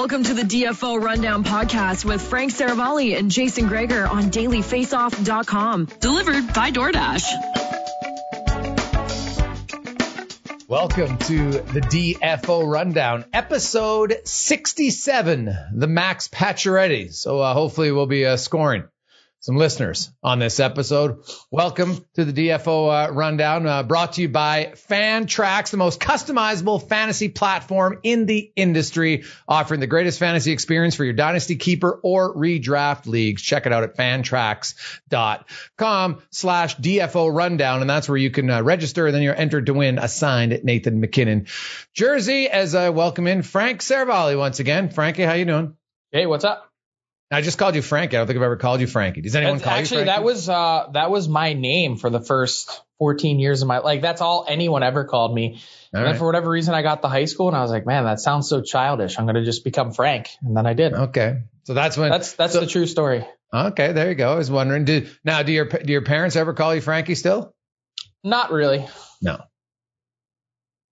Welcome to the DFO Rundown podcast with Frank Seravalli and Jason Gregor on dailyfaceoff.com. Delivered by DoorDash. Welcome to the DFO Rundown, episode 67, the Max Pacioretty. So uh, hopefully we'll be uh, scoring some listeners on this episode. Welcome to the DFO uh, Rundown, uh, brought to you by Fantrax, the most customizable fantasy platform in the industry, offering the greatest fantasy experience for your dynasty keeper or redraft leagues. Check it out at fantrax.com slash DFO Rundown, and that's where you can uh, register, and then you're entered to win a signed Nathan MacKinnon jersey. As I welcome in Frank Seravalli once again. Frankie, how you doing? Hey, what's up? I just called you Frankie. I don't think I've ever called you Frankie. Does anyone That's, call actually, you Frankie? Actually, that was uh, that was my name for the first 14 years of my like. That's all anyone ever called me. All and right. then for whatever reason, I got to high school and I was like, man, that sounds so childish. I'm gonna just become Frank, and then I did. Okay. So that's when That's that's so- the true story. Okay, there you go. I was wondering. Did now do your do your parents ever call you Frankie still? Not really. No.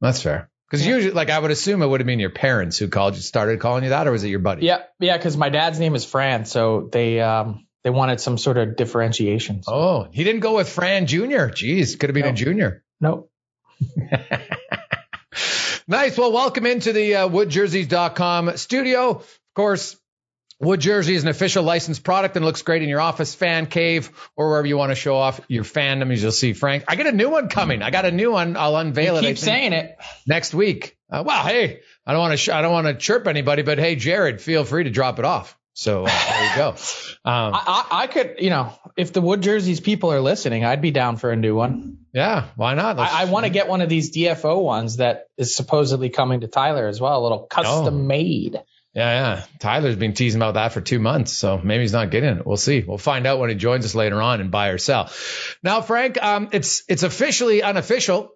That's fair. Because Yeah. usually, like, I would assume it would have been your parents who called you, started calling you that, or was it your buddy? Yeah, yeah, because my dad's name is Fran, so they um they wanted some sort of differentiation. So, Oh, he didn't go with Fran Jr. Jeez, could have been a junior. nope. Nice. Well, welcome into the uh, woodjerseys.com studio. Of course, Wood Jersey is an official licensed product and looks great in your office, fan cave, or wherever you want to show off your fandom. As you'll see, Frank, I get a new one coming. I got a new one. I'll unveil it. Keep saying it. next week. Uh, well, hey, I don't want to sh- I don't want to chirp anybody, but hey, Jared, feel free to drop it off. So uh, there you go. Um, I, I I could, you know, if the Wood Jerseys people are listening, I'd be down for a new one. yeah, why not? Let's- I, I want to get one of these DFO ones that is supposedly coming to Tyler as well, a little custom Oh. made. Yeah, yeah. Tyler's been teasing about that for two months, so maybe he's not getting it. We'll see. We'll find out when he joins us later on and buy or sell. Now, Frank, um, it's it's officially unofficial.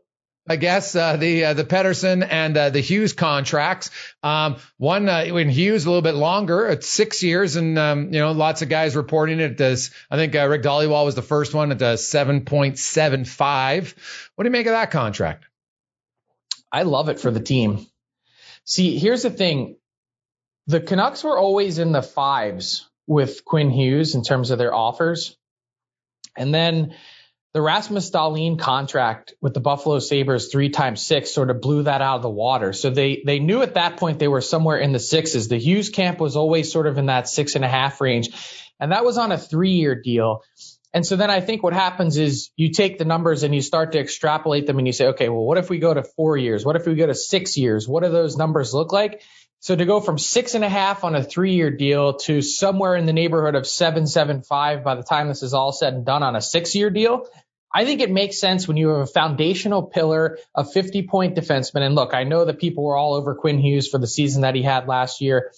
I guess uh, the uh, the Pettersson and uh, the Hughes contracts. Um, one uh, when Hughes a little bit longer, it's six years, and um, you know lots of guys reporting it as I think uh, Rick Dhaliwal was the first one at the seven point seven five. What do you make of that contract? I love it for the team. See, here's the thing. The Canucks were always in the fives with Quinn Hughes in terms of their offers. And then the Rasmus Dahlin contract with the Buffalo Sabres three times six sort of blew that out of the water. So they they knew at that point they were somewhere in the sixes. The Hughes camp was always sort of in that six and a half range, and that was on a three year deal. And so then I think what happens is you take the numbers and you start to extrapolate them and you say, okay, well, what if we go to four years? What if we go to six years? What do those numbers look like? So to go from six and a half on a three year deal to somewhere in the neighborhood of seven, seven, five by the time this is all said and done on a six year deal, I think it makes sense when you have a foundational pillar of 50 point defenseman. And look, I know that people were all over Quinn Hughes for the season that he had last year.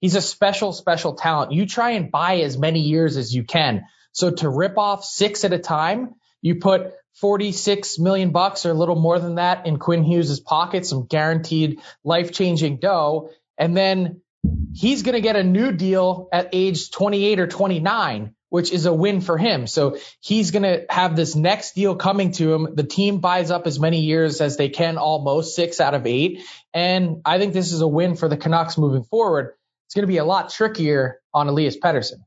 He's a special, special talent. You try and buy as many years as you can. So to rip off six at a time, you put 46 million bucks or a little more than that in Quinn Hughes' pocket, some guaranteed life changing dough. And then he's going to get a new deal at age 28 or 29, which is a win for him. So he's going to have this next deal coming to him. The team buys up as many years as they can, almost six out of eight. And I think this is a win for the Canucks moving forward. It's going to be a lot trickier on Elias Pettersson.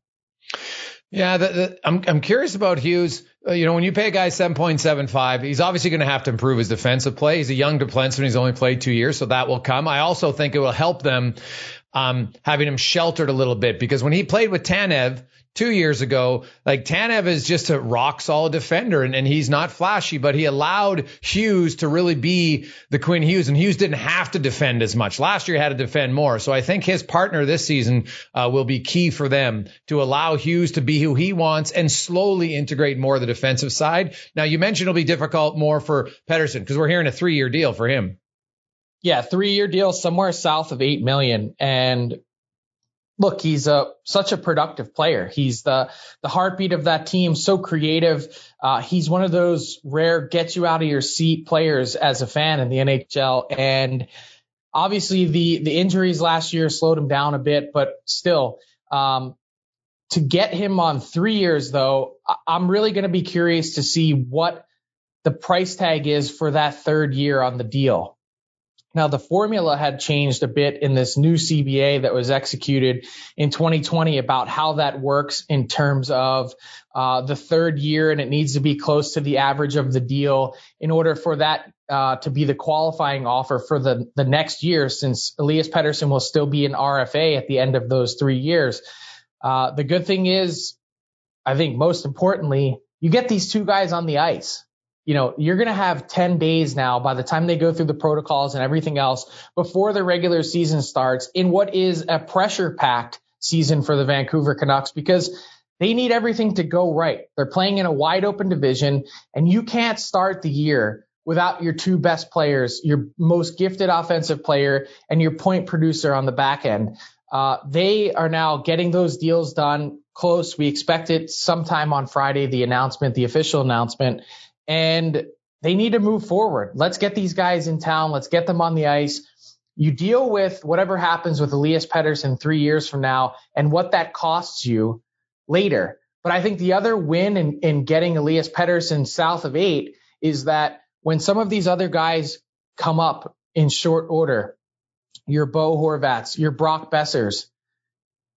Yeah, the, the, I'm I'm curious about Hughes. Uh, you know, when you pay a guy 7.75, he's obviously going to have to improve his defensive play. He's a young defenseman. He's only played two years, so that will come. I also think it will help them um, having him sheltered a little bit because when he played with Tanev, two years ago, like Tanev is just a rock solid defender and, and he's not flashy, but he allowed Hughes to really be the Quinn Hughes and Hughes didn't have to defend as much. Last year he had to defend more. So I think his partner this season uh, will be key for them to allow Hughes to be who he wants and slowly integrate more of the defensive side. Now you mentioned it'll be difficult more for Pettersson because we're hearing a three year deal for him. Yeah, three year deal somewhere south of eight million. And look, he's a such a productive player. He's the the heartbeat of that team. So creative. Uh, he's one of those rare gets you out of your seat players as a fan in the NHL. And obviously, the the injuries last year slowed him down a bit, but still. Um, to get him on three years, though, I'm really going to be curious to see what the price tag is for that third year on the deal. Now, the formula had changed a bit in this new CBA that was executed in 2020 about how that works in terms of uh, the third year, and it needs to be close to the average of the deal in order for that uh, to be the qualifying offer for the, the next year, since Elias Pettersson will still be an RFA at the end of those three years. Uh, the good thing is, I think most importantly, you get these two guys on the ice you know, you're going to have 10 days now by the time they go through the protocols and everything else before the regular season starts in what is a pressure packed season for the Vancouver Canucks because they need everything to go right. They're playing in a wide open division and you can't start the year without your two best players, your most gifted offensive player and your point producer on the back end. Uh, they are now getting those deals done close. We expect it sometime on Friday, the announcement, the official announcement and they need to move forward. Let's get these guys in town. Let's get them on the ice. You deal with whatever happens with Elias Pettersson three years from now and what that costs you later. But I think the other win in, in getting Elias Pettersson south of eight is that when some of these other guys come up in short order, your Bo Horvats, your Brock Boesers,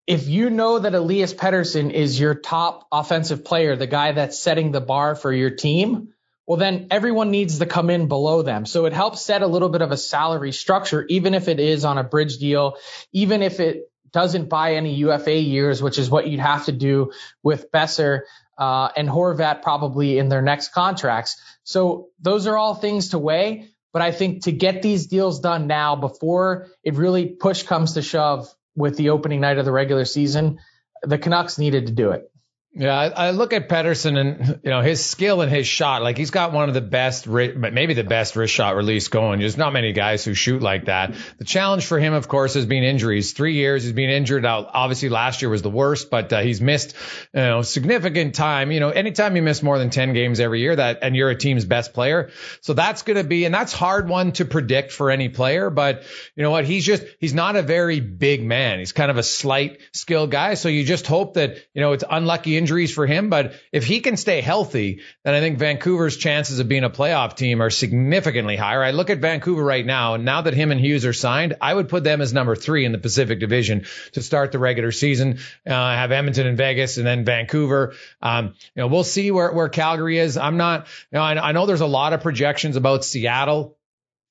if you know that Elias Pettersson is your top offensive player, the guy that's setting the bar for your team, well, then everyone needs to come in below them. So it helps set a little bit of a salary structure, even if it is on a bridge deal, even if it doesn't buy any UFA years, which is what you'd have to do with Boeser uh, and Horvat probably in their next contracts. So those are all things to weigh. But I think to get these deals done now before it really push comes to shove with the opening night of the regular season, the Canucks needed to do it. Yeah, I, I, look at Pettersson and you know his skill and his shot. Like he's got one of the best, maybe the best wrist shot release going. There's not many guys who shoot like that. The challenge for him, of course, has been injuries. Three years he's been injured. Out obviously last year was the worst, but uh, he's missed you know significant time. You know, anytime you miss more than ten games every year, that and you're a team's best player, so that's going to be and that's hard one to predict for any player. But you know what? He's just he's not a very big man. He's kind of a slight skill guy. So you just hope that you know it's unlucky injuries for him, but if he can stay healthy, then I think Vancouver's chances of being a playoff team are significantly higher. I look at Vancouver right now, and now that him and Hughes are signed, I would put them as number three in the Pacific Division to start the regular season. Uh, have Edmonton and Vegas, and then Vancouver. Um, you know, we'll see where where Calgary is. I'm not. You know, I, I know there's a lot of projections about Seattle.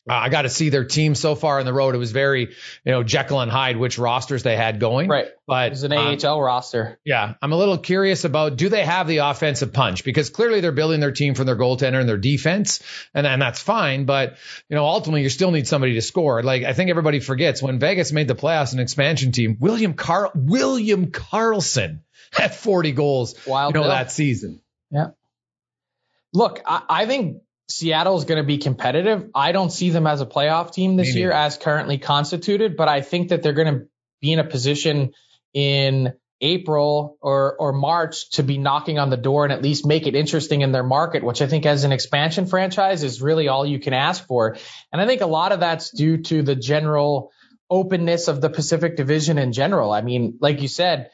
Uh, I got to see their team so far on the road. It was very, you know, Jekyll and Hyde, which rosters they had going. Right. But it's an um, AHL roster. Yeah. I'm a little curious about do they have the offensive punch? Because clearly they're building their team from their goaltender and their defense. And, and that's fine. But, you know, ultimately you still need somebody to score. Like I think everybody forgets when Vegas made the playoffs an expansion team, William Carl, William Karlsson had 40 goals, Wild you know, Bill. that season. Yeah. Look, I, I think Seattle is going to be competitive. I don't see them as a playoff team this Me year as currently constituted, but I think that they're going to be in a position in April or or March to be knocking on the door and at least make it interesting in their market, which I think as an expansion franchise is really all you can ask for. And I think a lot of that's due to the general openness of the Pacific Division in general. I mean, like you said,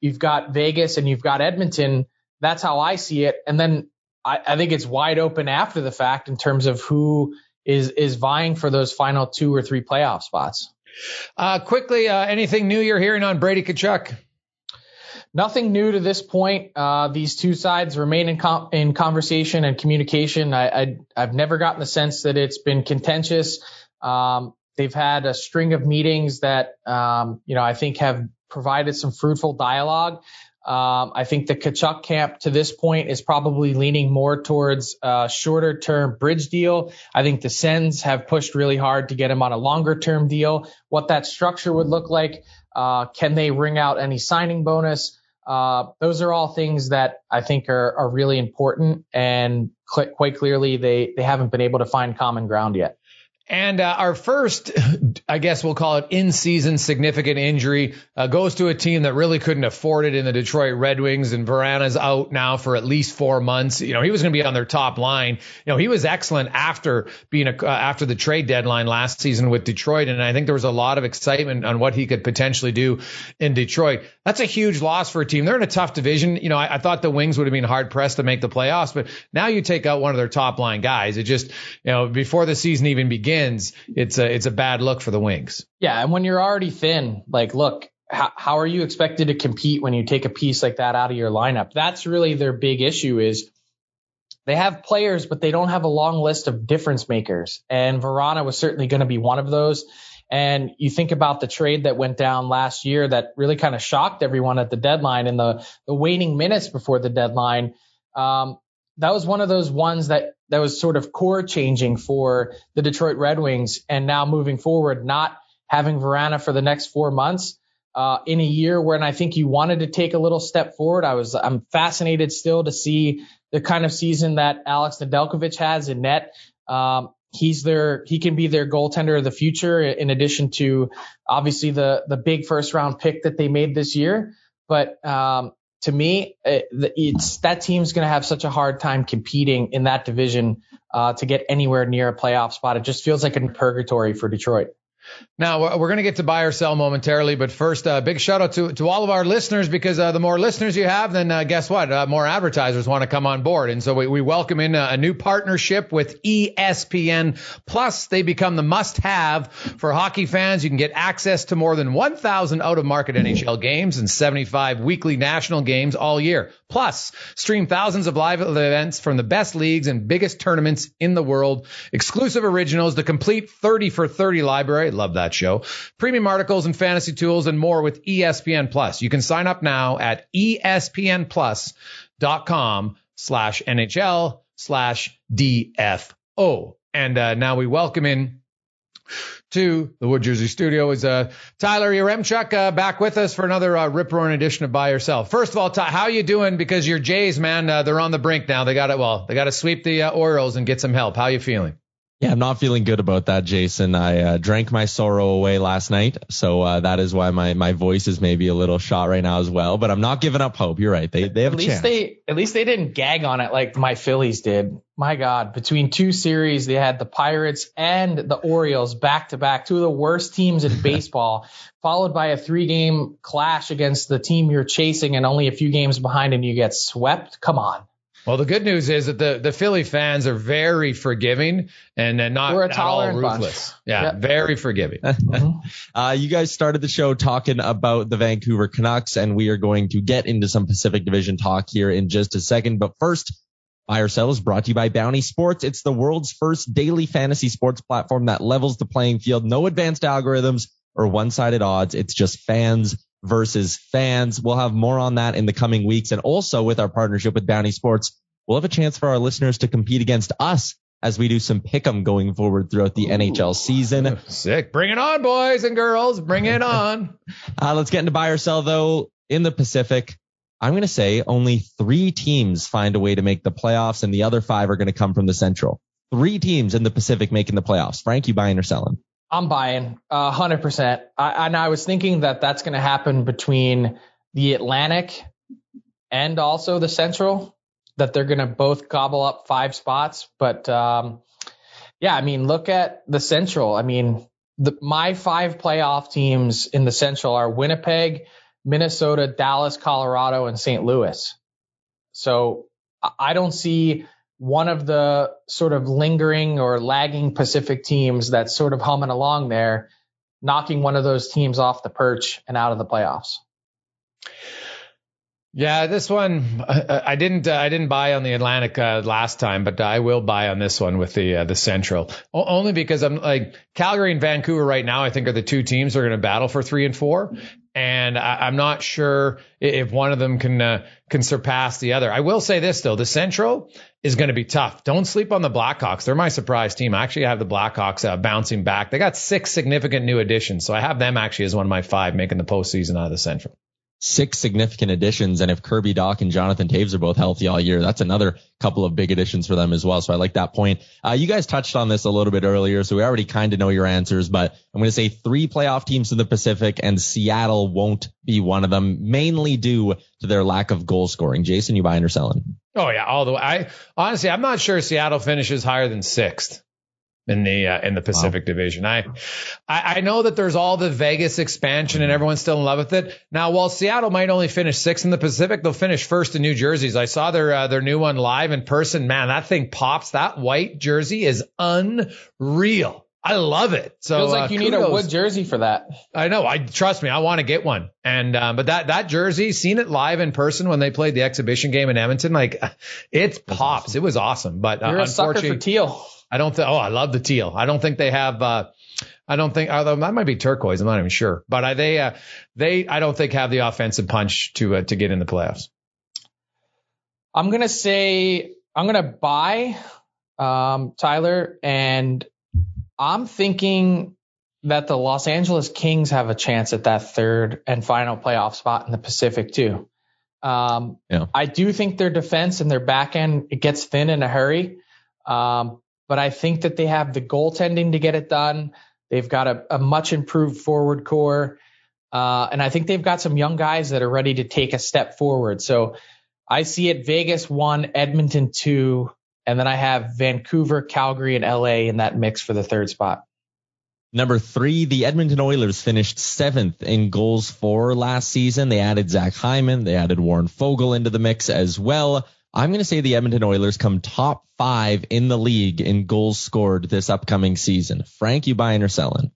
you've got Vegas and you've got Edmonton. That's how I see it. And then I, I think it's wide open after the fact in terms of who is is vying for those final two or three playoff spots. Uh, quickly, uh, anything new you're hearing on Brady Tkachuk? Nothing new to this point. Uh, these two sides remain in com- in conversation and communication. I, I I've never gotten the sense that it's been contentious. Um, they've had a string of meetings that um, you know I think have provided some fruitful dialogue. Um, I think the Tkachuk camp to this point is probably leaning more towards a shorter term bridge deal. I think the Sens have pushed really hard to get him on a longer term deal. What that structure would look like, uh, can they ring out any signing bonus? Uh, those are all things that I think are, are really important and cl- quite clearly they, they haven't been able to find common ground yet. And uh, our first, I guess we'll call it in season significant injury, uh, goes to a team that really couldn't afford it in the Detroit Red Wings. And Vrana's out now for at least four months. You know, he was going to be on their top line. You know, he was excellent after being a, uh, after the trade deadline last season with Detroit. And I think there was a lot of excitement on what he could potentially do in Detroit. That's a huge loss for a team. They're in a tough division. You know, I, I thought the Wings would have been hard pressed to make the playoffs, but now you take out one of their top line guys. It just, you know, before the season even begins, it's a it's a bad look for the Wings. Yeah, and when you're already thin, like, look, how, how are you expected to compete when you take a piece like that out of your lineup? That's really their big issue is they have players, but they don't have a long list of difference makers. And Vrana was certainly going to be one of those. And you think about the trade that went down last year that really kind of shocked everyone at the deadline and the, the waning minutes before the deadline. Um, that was one of those ones that that was sort of core changing for the Detroit Red Wings. And now moving forward, not having Vrana for the next four months uh, in a year when I think you wanted to take a little step forward. I was I'm fascinated still to see the kind of season that Alex Nedeljkovic has in net. Um, he's their he can be their goaltender of the future in addition to obviously the the big first round pick that they made this year. But um, to me, it, it's that team's going to have such a hard time competing in that division uh, to get anywhere near a playoff spot. It just feels like a purgatory for Detroit. Now we're going to get to buy or sell momentarily, but first, uh, big shout out to, to all of our listeners because uh, the more listeners you have, then uh, guess what? Uh, more advertisers want to come on board, and so we, we welcome in a, a new partnership with ESPN Plus. They become the must-have for hockey fans. You can get access to more than 1,000 out-of-market NHL games and 75 weekly national games all year. Plus, stream thousands of live events from the best leagues and biggest tournaments in the world, exclusive originals, the complete 30 for 30 library. Love that show. Premium articles and fantasy tools and more with ESPN Plus. You can sign up now at espnplus.com slash NHL slash DFO. And uh, now we welcome in to the Wood Jersey Studio is uh, Tyler Yaremchuk uh, back with us for another uh, rip roaring edition of Buy or Sell. First of all, Ty, how you doing? Because your Jays, man, uh, they're on the brink now. They got it. well, they got to sweep the uh, Orioles and get some help. How you feeling? Yeah, I'm not feeling good about that, Jason. I uh, drank my sorrow away last night, so uh, that is why my, my voice is maybe a little shot right now as well. But I'm not giving up hope. You're right. They they have at least chance. they at least they didn't gag on it like my Phillies did. My God, between two series, they had the Pirates and the Orioles back to back, two of the worst teams in baseball, followed by a three game clash against the team you're chasing and only a few games behind, and you get swept. Come on. Well, the good news is that the, the Philly fans are very forgiving and not We're a at all tolerant bunch. ruthless. Yeah, Yep. very forgiving. Uh, you guys started the show talking about the Vancouver Canucks, and we are going to get into some Pacific Division talk here in just a second. But first, Buy or Sell is brought to you by Bounty Sports. It's the world's first daily fantasy sports platform that levels the playing field. No advanced algorithms or one-sided odds. It's just fans versus fans. We'll have more on that in the coming weeks. And also with our partnership with Bounty Sports, we'll have a chance for our listeners to compete against us as we do some pick'em going forward throughout the NHL season. Sick. Bring it on, boys and girls. Bring it on. Uh, let's get into buy or sell though. In the Pacific, I'm going to say only three teams find a way to make the playoffs and the other five are going to come from the Central. Three teams in the Pacific making the playoffs. Frank, you buying or selling? I'm buying a hundred percent. I, and I was thinking that that's going to happen between the Atlantic and also the Central, that they're going to both gobble up five spots. But um, yeah, I mean, look at the Central. I mean, the, my five playoff teams in the Central are Winnipeg, Minnesota, Dallas, Colorado, and St. Louis. So I don't see one of the sort of lingering or lagging Pacific teams that's sort of humming along there, knocking one of those teams off the perch and out of the playoffs. Yeah, this one I, I didn't uh, I didn't buy on the Atlantic uh, last time, but I will buy on this one with the uh, the Central. O- only because I'm like Calgary and Vancouver right now. I think are the two teams that are going to battle for three and four, and I, I'm not sure if one of them can uh, can surpass the other. I will say this though: the Central is going to be tough. Don't sleep on the Blackhawks. They're my surprise team. I actually have the Blackhawks uh, bouncing back. They got six significant new additions, so I have them actually as one of my five making the postseason out of the Central. Six significant additions. And if Kirby Dach and Jonathan Toews are both healthy all year, that's another couple of big additions for them as well. So I like that point. Uh, you guys touched on this a little bit earlier, so we already kind of know your answers, but I'm going to say three playoff teams in the Pacific and Seattle won't be one of them, mainly due to their lack of goal scoring. Jason, you buying or selling? Oh yeah, all the way. I honestly, I'm not sure Seattle finishes higher than sixth in the uh, in the Pacific Division. I, I I know that there's all the Vegas expansion and everyone's still in love with it. Now, while Seattle might only finish sixth in the Pacific, they'll finish first in New Jersey's. I saw their uh, their new one live in person. Man, that thing pops. That white jersey is unreal. I love it. So Feels like uh, you need a wood jersey for that. I know. I trust me. I want to get one. And um, but that that jersey, seen it live in person when they played the exhibition game in Edmonton, like it pops. It was awesome. But uh, You're a sucker unfortunately, for teal. I don't think. Oh, I love the teal. I don't think they have. Uh, I don't think. Although that might be turquoise. I'm not even sure. But I, they uh, they I don't think have the offensive punch to uh, to get in the playoffs. I'm gonna say I'm gonna buy um, Tyler, and I'm thinking that the Los Angeles Kings have a chance at that third and final playoff spot in the Pacific too. Um, Yeah. I do think their defense and their back end it gets thin in a hurry, um, but I think that they have the goaltending to get it done. They've got a, a much improved forward core, uh, and I think they've got some young guys that are ready to take a step forward. So I see it Vegas one, Edmonton two, and then I have Vancouver, Calgary, and LA in that mix for the third spot. Number three, the Edmonton Oilers finished seventh in goals for last season. They added Zach Hyman. They added Warren Foegele into the mix as well. I'm going to say the Edmonton Oilers come top five in the league in goals scored this upcoming season. Frank, you buying or selling?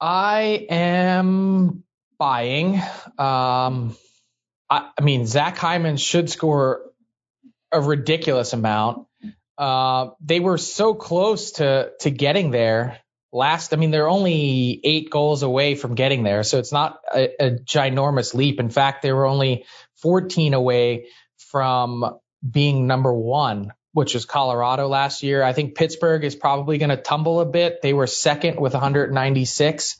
I am buying. Um, I, I mean, Zach Hyman should score a ridiculous amount. Uh, they were so close to to getting there last. I mean, they're only eight goals away from getting there, so it's not a, a ginormous leap. In fact, they were only 14 away from being number one, which was Colorado last year. I think Pittsburgh is probably going to tumble a bit. They were second with 196.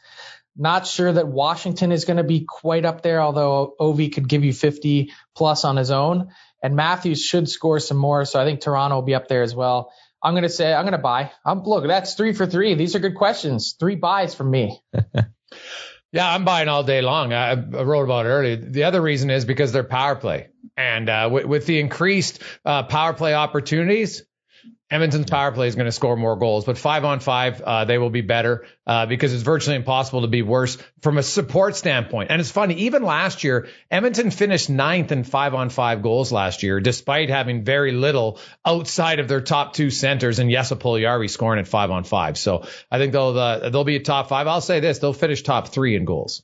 Not sure that Washington is going to be quite up there, although Ovi could give you 50 plus on his own. And Matthews should score some more, so I think Toronto will be up there as well. I'm gonna say I'm gonna buy. I'm look, that's three for three. These are good questions. Three buys from me. yeah, I'm buying all day long. I, I, wrote about it earlier. The other reason is because they're power play, and uh, with, with, the increased uh, power play opportunities, Edmonton's power play is going to score more goals, but five on five, uh, they will be better uh, because it's virtually impossible to be worse from a support standpoint. And it's funny, even last year, Edmonton finished ninth in five on five goals last year, despite having very little outside of their top two centers and Jesse Puljujarvi scoring at five on five. So I think they'll uh, they'll be a top five. I'll say this: they'll finish top three in goals.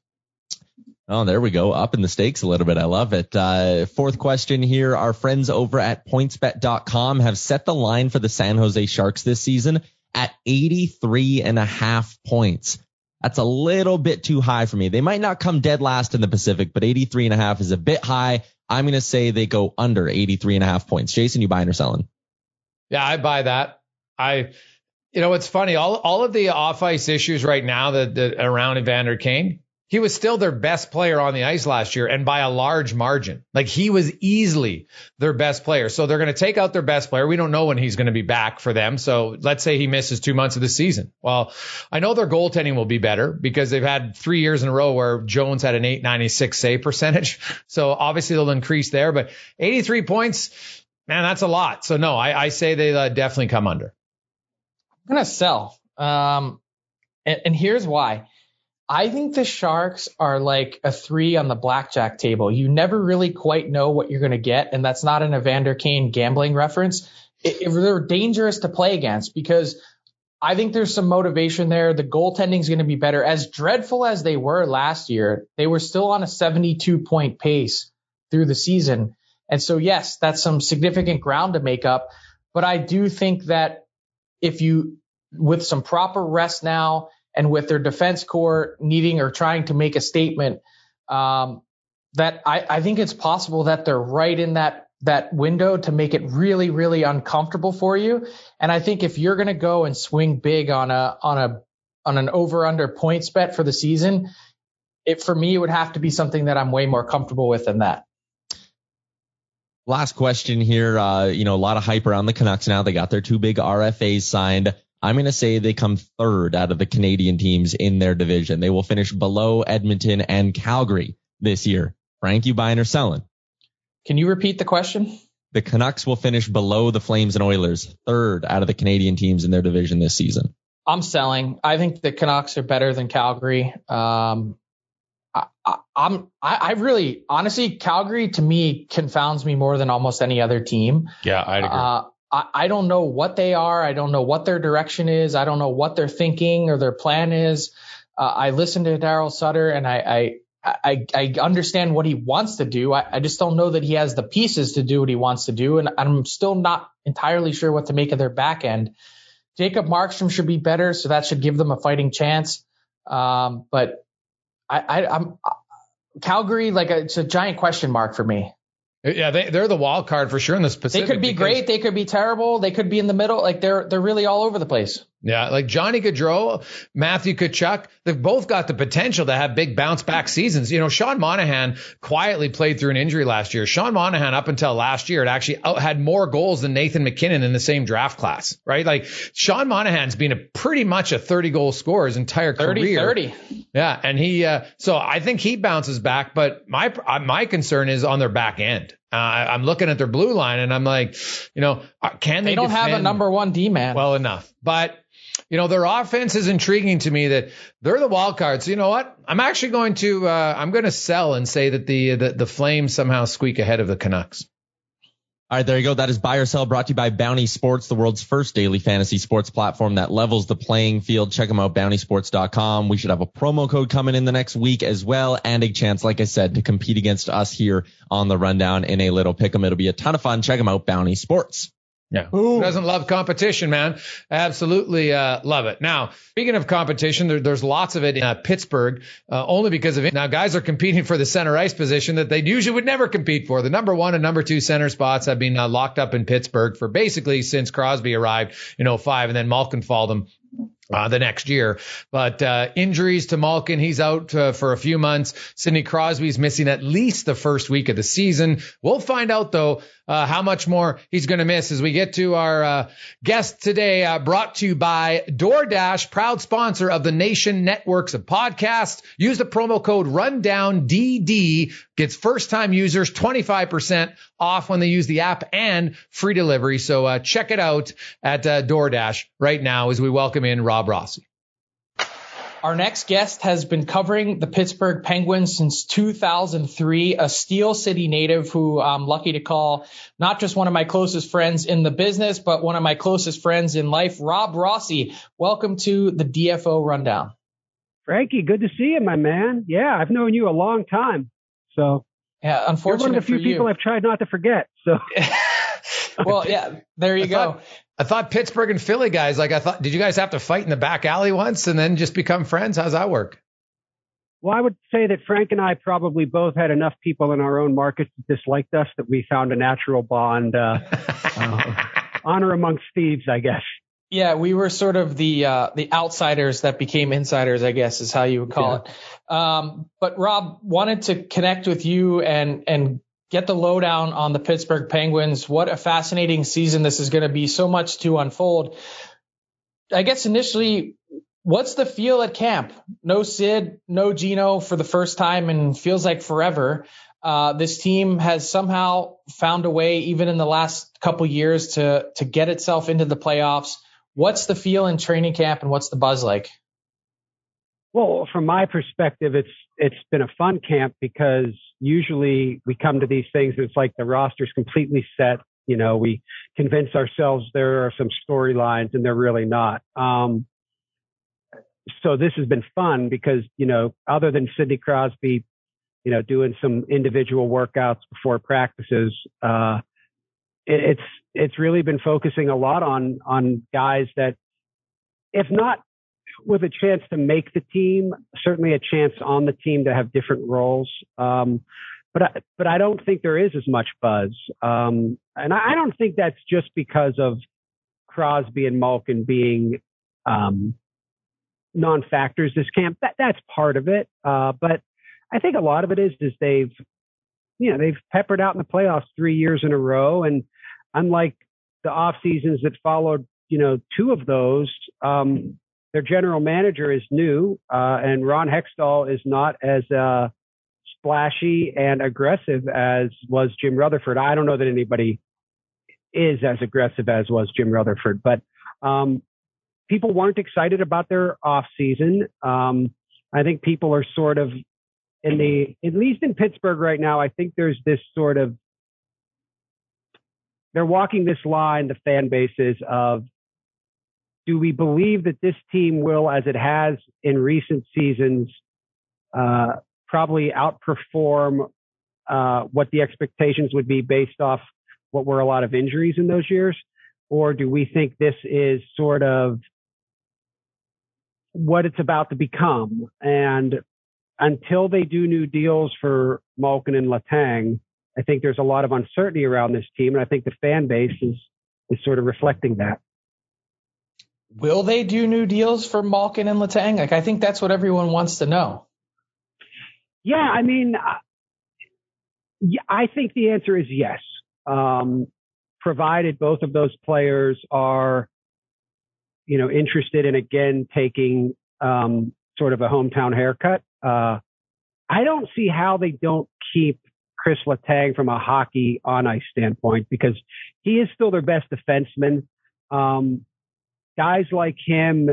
Oh, there we go. Up in the stakes a little bit. I love it. Uh, fourth question here. Our friends over at pointsbet.com have set the line for the San Jose Sharks this season at 83 and a half points. That's a little bit too high for me. They might not come dead last in the Pacific, but 83 and a half is a bit high. I'm going to say they go under 83 and a half points. Jason, you buying or selling? Yeah, I buy that. I, you know, it's funny. All, all of the off ice issues right now that, that around Evander Kane, he was still their best player on the ice last year and by a large margin. Like he was easily their best player. So they're going to take out their best player. We don't know when he's going to be back for them. So let's say he misses two months of the season. Well, I know their goaltending will be better because they've had three years in a row where Jones had an 896 save percentage. So obviously they'll increase there, but 83 points, man, that's a lot. So no, I, I say they uh, definitely come under. I'm going to sell. Um, and, and here's why I think the Sharks are like a three on the blackjack table. You never really quite know what you're going to get. And that's not an Evander Kane gambling reference. It, it, they're dangerous to play against because I think there's some motivation there. The goaltending is going to be better. As dreadful as they were last year, they were still on a 72 point pace through the season. And so, yes, that's some significant ground to make up. But I do think that if you, with some proper rest now, and with their defense core needing or trying to make a statement, um, that I, I think it's possible that they're right in that that window to make it really, really uncomfortable for you. And I think if you're going to go and swing big on a on a on an over under points bet for the season, it for me it would have to be something that I'm way more comfortable with than that. Last question here. Uh, you know, a lot of hype around the Canucks now. They got their two big RFAs signed. I'm going to say they come third out of the Canadian teams in their division. They will finish below Edmonton and Calgary this year. Frank, you buying or selling? Can you repeat the question? The Canucks will finish below the Flames and Oilers, third out of the Canadian teams in their division this season. I'm selling. I think the Canucks are better than Calgary. Um, I, am I, I, really honestly Calgary to me confounds me more than almost any other team. Yeah, I agree. Uh, I, I don't know what they are. I don't know what their direction is. I don't know what they're thinking or their plan is. Uh, I listen to Daryl Sutter and I, I, I, I, understand what he wants to do. I, I, just don't know that he has the pieces to do what he wants to do. And I'm still not entirely sure what to make of their back end. Jacob Markstrom should be better, so that should give them a fighting chance. Um, but I, I, am Calgary, like a, it's a giant question mark for me. Yeah, they, they're the wild card for sure in this Pacific. They could be great. They could be terrible. They could be in the middle. Like they're they're really all over the place. Yeah, like Johnny Gaudreau, Matthew Tkachuk, they've both got the potential to have big bounce back seasons. You know, Sean Monahan quietly played through an injury last year. Sean Monahan, up until last year, had actually out, had more goals than Nathan MacKinnon in the same draft class, right? Like Sean Monahan's been a pretty much a 30 goal scorer his entire 30, career. 30. Yeah, and he, uh, so I think he bounces back, but my my concern is on their back end. Uh, I'm looking at their blue line and I'm like, you know, uh, can they? They don't have a number one D man. Well enough, but you know, their offense is intriguing to me that they're the wild cards. So you know what? I'm actually going to uh, I'm going to sell and say that the, the the Flames somehow squeak ahead of the Canucks. All right, there you go. That is buy or sell brought to you by Bounty Sports, the world's first daily fantasy sports platform that levels the playing field. Check them out, bountysports.com. We should have a promo code coming in the next week as well and a chance, like I said, to compete against us here on the rundown in a little pick 'em. It'll be a ton of fun. Check them out, Bounty Sports. Yeah. Who doesn't love competition, man? Absolutely uh, love it. Now, speaking of competition, there, there's lots of it in uh, Pittsburgh, uh, only because of it. Now, guys are competing for the center ice position that they usually would never compete for. The number one and number two center spots have been uh, locked up in Pittsburgh for basically since Crosby arrived in 05, and then Malkin followed them uh, the next year. But uh, injuries to Malkin, he's out uh, for a few months. Sidney Crosby's missing at least the first week of the season. We'll find out though uh, how much more he's going to miss as we get to our uh, guest today. Uh, brought to you by DoorDash, proud sponsor of the Nation Networks of podcasts. Use the promo code RundownDD. Gets first time users 25% off when they use the app and free delivery. So check it out at DoorDash right now as we welcome in Rob. Rob Rossi. Our next guest has been covering the Pittsburgh Penguins since 2003, a Steel City native who I'm lucky to call not just one of my closest friends in the business, but one of my closest friends in life, Rob Rossi. Welcome to the DFO Rundown. Frankie, good to see you, my man. Yeah, I've known you a long time. So, yeah, unfortunately, you're one of the few people I've tried not to forget. So, well, yeah, there you I go. Thought, I thought Pittsburgh and Philly guys, like I thought, did you guys have to fight in the back alley once and then just become friends? How's that work? Well, I would say that Frank and I probably both had enough people in our own markets that disliked us that we found a natural bond, uh, uh, honor amongst thieves, I guess. Yeah, we were sort of the uh, the outsiders that became insiders, I guess, is how you would call yeah. it. Um, but Rob wanted to connect with you and and get the lowdown on the Pittsburgh Penguins. What a fascinating season this is going to be. So much to unfold. I guess initially, what's the feel at camp? No Sid, no Gino for the first time and feels like forever. Uh, this team has somehow found a way, even in the last couple years, to to get itself into the playoffs. What's the feel in training camp, and what's the buzz like? Well, from my perspective, it's it's been a fun camp because usually we come to these things and it's like the roster's completely set. You know, we convince ourselves there are some storylines and they're really not. Um, so this has been fun because you know, other than Sidney Crosby, you know, doing some individual workouts before practices, uh, it, it's it's really been focusing a lot on on guys that, if not with a chance to make the team, certainly a chance on the team to have different roles. Um, but I, but I don't think there is as much buzz, um, and I, I, don't think that's just because of Crosby and Malkin being um, non-factors this camp. That that's part of it, uh, but I think a lot of it is is they've you know they've peppered out in the playoffs three years in a row, and unlike the off seasons that followed, you know, two of those, um, their general manager is new, uh, and Ron Hextall is not as uh, splashy and aggressive as was Jim Rutherford. I don't know that anybody is as aggressive as was Jim Rutherford, but um, people weren't excited about their off season. Um, I think people are sort of in the, at least in Pittsburgh right now. I think there's this sort of they're walking this line, the fan bases of do we believe that this team will, as it has in recent seasons, uh, probably outperform uh, what the expectations would be based off what were a lot of injuries in those years? Or do we think this is sort of what it's about to become? And until they do new deals for Malkin and Letang, I think there's a lot of uncertainty around this team. And I think the fan base is, is sort of reflecting that. Will they do new deals for Malkin and Letang? Like, I think that's what everyone wants to know. Yeah, I mean, I think the answer is yes. Um, provided both of those players are, you know, interested in again taking um, sort of a hometown haircut. Uh, I don't see how they don't keep Chris Letang from a hockey on ice standpoint because he is still their best defenseman. Um, guys like him,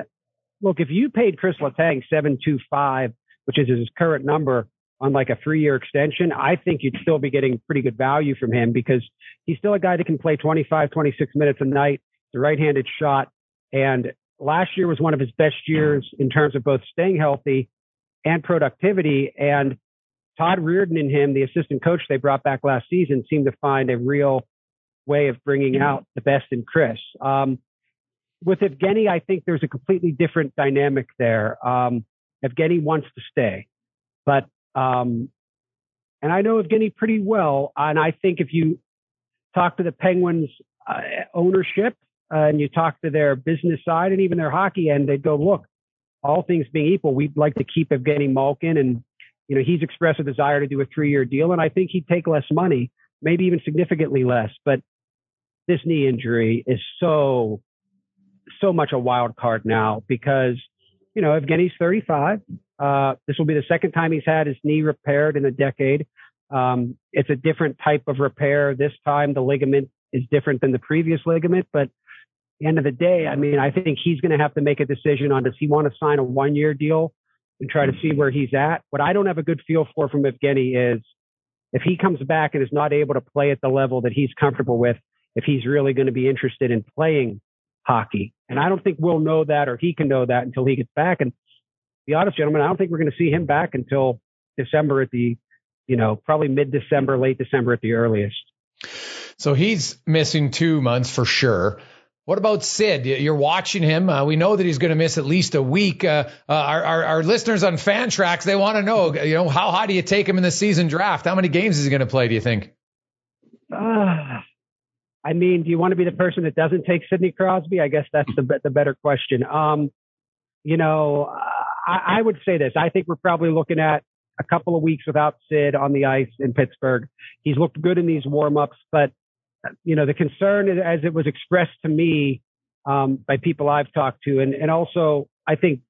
look, if you paid Chris Letang 725, which is his current number on like a three year extension, I think you'd still be getting pretty good value from him because he's still a guy that can play 25, 26 minutes a night, the right handed shot. And last year was one of his best years in terms of both staying healthy and productivity. And Todd Reirden and him, the assistant coach they brought back last season, seemed to find a real way of bringing out the best in Chris. Um, with Evgeni, I think there's a completely different dynamic there. Um, Evgeni wants to stay, but um, and I know Evgeni pretty well, and I think if you talk to the Penguins uh, ownership, uh, and you talk to their business side and even their hockey end, they'd go, look, all things being equal, we'd like to keep Evgeni Malkin. And, you know, he's expressed a desire to do a three year deal. And I think he'd take less money, maybe even significantly less. But this knee injury is so, so much a wild card now because, you know, Evgeni's 35. Uh, this will be the second time he's had his knee repaired in a decade. Um, it's a different type of repair. This time the ligament is different than the previous ligament, but the end of the day, I mean, I think he's going to have to make a decision on does he want to sign a one year deal and try to see where he's at. What I don't have a good feel for from Evgeni is if he comes back and is not able to play at the level that he's comfortable with, if he's really going to be interested in playing hockey. And I don't think we'll know that or he can know that until he gets back. And be honest, gentlemen, I don't think we're going to see him back until December at the, you know, probably mid December, late December at the earliest. So he's missing two months for sure. What about Sid? You're watching him. Uh, we know that he's going to miss at least a week. Uh, uh, our, our, our, listeners on Fantrax they want to know, you know, how high do you take him in the season draft? How many games is he going to play? Do you think? Uh, I mean, do you want to be the person that doesn't take Sidney Crosby? I guess that's the the better question. Um, you know, I, I would say this. I think we're probably looking at a couple of weeks without Sid on the ice in Pittsburgh. He's looked good in these warmups, but you know, the concern as it was expressed to me um, by people I've talked to, and, and also I think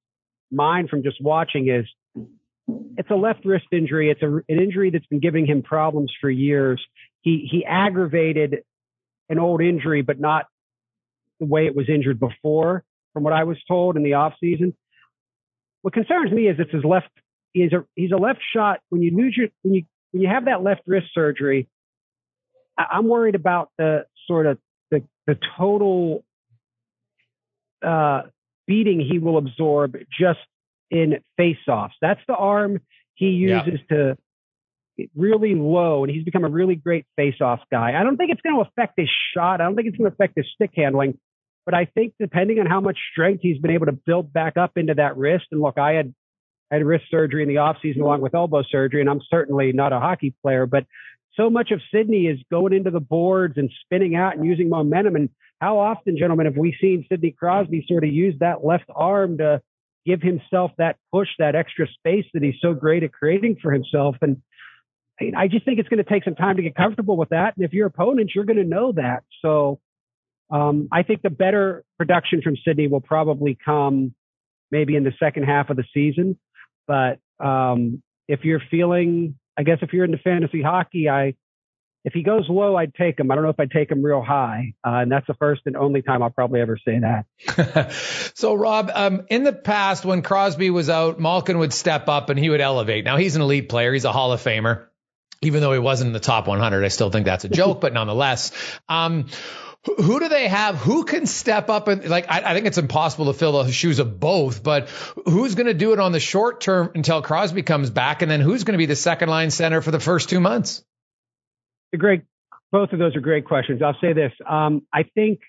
mine from just watching is it's a left wrist injury. It's a, an injury that's been giving him problems for years. He he aggravated an old injury, but not the way it was injured before, from what I was told in the off season. What concerns me is it's his left. He's a he's a left shot. When you lose your when you when you have that left wrist surgery, I'm worried about the sort of the, the total uh, beating he will absorb just in face-offs. That's the arm he uses yeah. to really low, and he's become a really great face-off guy. I don't think it's going to affect his shot. I don't think it's going to affect his stick handling. But I think depending on how much strength he's been able to build back up into that wrist, and look, I had I had wrist surgery in the offseason along with elbow surgery, and I'm certainly not a hockey player, but so much of Sidney is going into the boards and spinning out and using momentum. And how often, gentlemen, have we seen Sidney Crosby sort of use that left arm to give himself that push, that extra space that he's so great at creating for himself? And I just think it's going to take some time to get comfortable with that. And if you're opponents, you're going to know that. So um, I think the better production from Sidney will probably come maybe in the second half of the season. But um, if you're feeling I guess if you're into fantasy hockey, I if he goes low, I'd take him. I don't know if I'd take him real high, uh, and that's the first and only time I'll probably ever say that. so, Rob, um, in the past, when Crosby was out, Malkin would step up and he would elevate. Now he's an elite player; he's a Hall of Famer. Even though he wasn't in the top 100, I still think that's a joke, but nonetheless. Um, who do they have? Who can step up and like? I, I, think it's impossible to fill the shoes of both, but who's going to do it on the short term until Crosby comes back, and then who's going to be the second line center for the first two months? Great, both of those are great questions. I'll say this: um, I think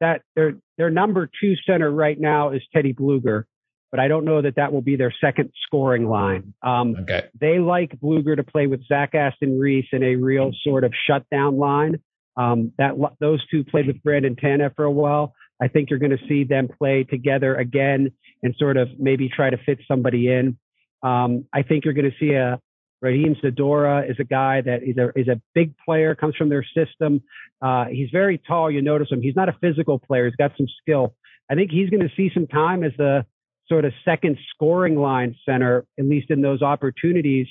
that their their number two center right now is Teddy Blueger, but I don't know that that will be their second scoring line. Um, okay. They like Blueger to play with Zach Aston Reese in a real sort of shutdown line. Um, that those two played with Brandon Tanev for a while. I think you're going to see them play together again and sort of maybe try to fit somebody in. Um, I think you're going to see a Radim Zohorna is a guy that is a is a big player, comes from their system. Uh, he's very tall. You notice him. He's not a physical player. He's got some skill. I think he's going to see some time as the sort of second scoring line center, at least in those opportunities,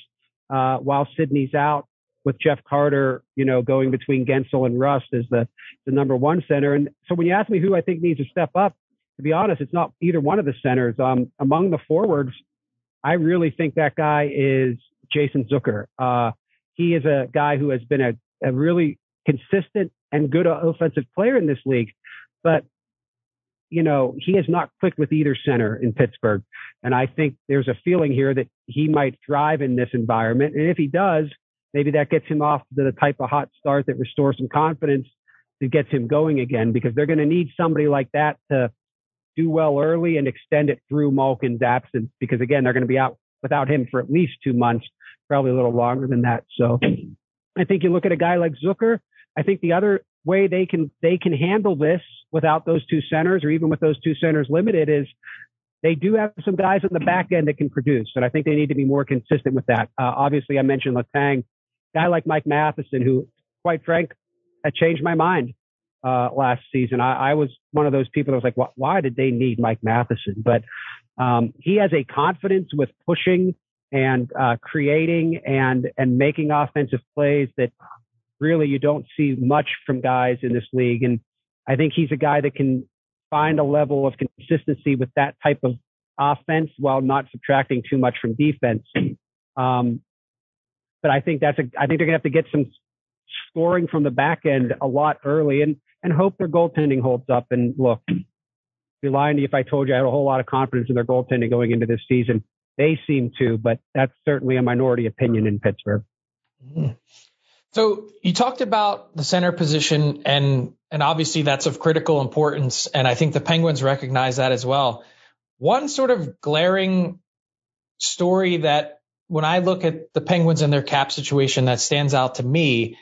uh, while Sidney's out with Jeff Carter, you know, going between Guentzel and Rust as the, the number one center. And so when you ask me who I think needs to step up, to be honest, it's not either one of the centers. Um, among the forwards, I really think that guy is Jason Zucker. Uh, he is a guy who has been a, a really consistent and good offensive player in this league, but you know, he has not clicked with either center in Pittsburgh. And I think there's a feeling here that he might thrive in this environment. And if he does, maybe that gets him off to the type of hot start that restores some confidence that gets him going again because they're going to need somebody like that to do well early and extend it through Malkin's absence because again, they're going to be out without him for at least two months, probably a little longer than that. So I think you look at a guy like Zucker. I think the other way they can, they can handle this without those two centers or even with those two centers limited is they do have some guys on the back end that can produce. And I think they need to be more consistent with that. Uh, obviously, I mentioned Letang, guy like Mike Matheson, who, quite frank, had changed my mind uh, last season. I, I, was one of those people that was like, why, why did they need Mike Matheson? But um, he has a confidence with pushing and uh, creating and and making offensive plays that really you don't see much from guys in this league. And I think he's a guy that can find a level of consistency with that type of offense while not subtracting too much from defense. Um, but I think that's a, I think they're gonna have to get some scoring from the back end a lot early and, and hope their goaltending holds up. And look, be lying to you if I told you I had a whole lot of confidence in their goaltending going into this season. They seem to, but that's certainly a minority opinion in Pittsburgh. Mm-hmm. So you talked about the center position and and obviously that's of critical importance and I think the Penguins recognize that as well. One sort of glaring story that when I look at the Penguins and their cap situation that stands out to me,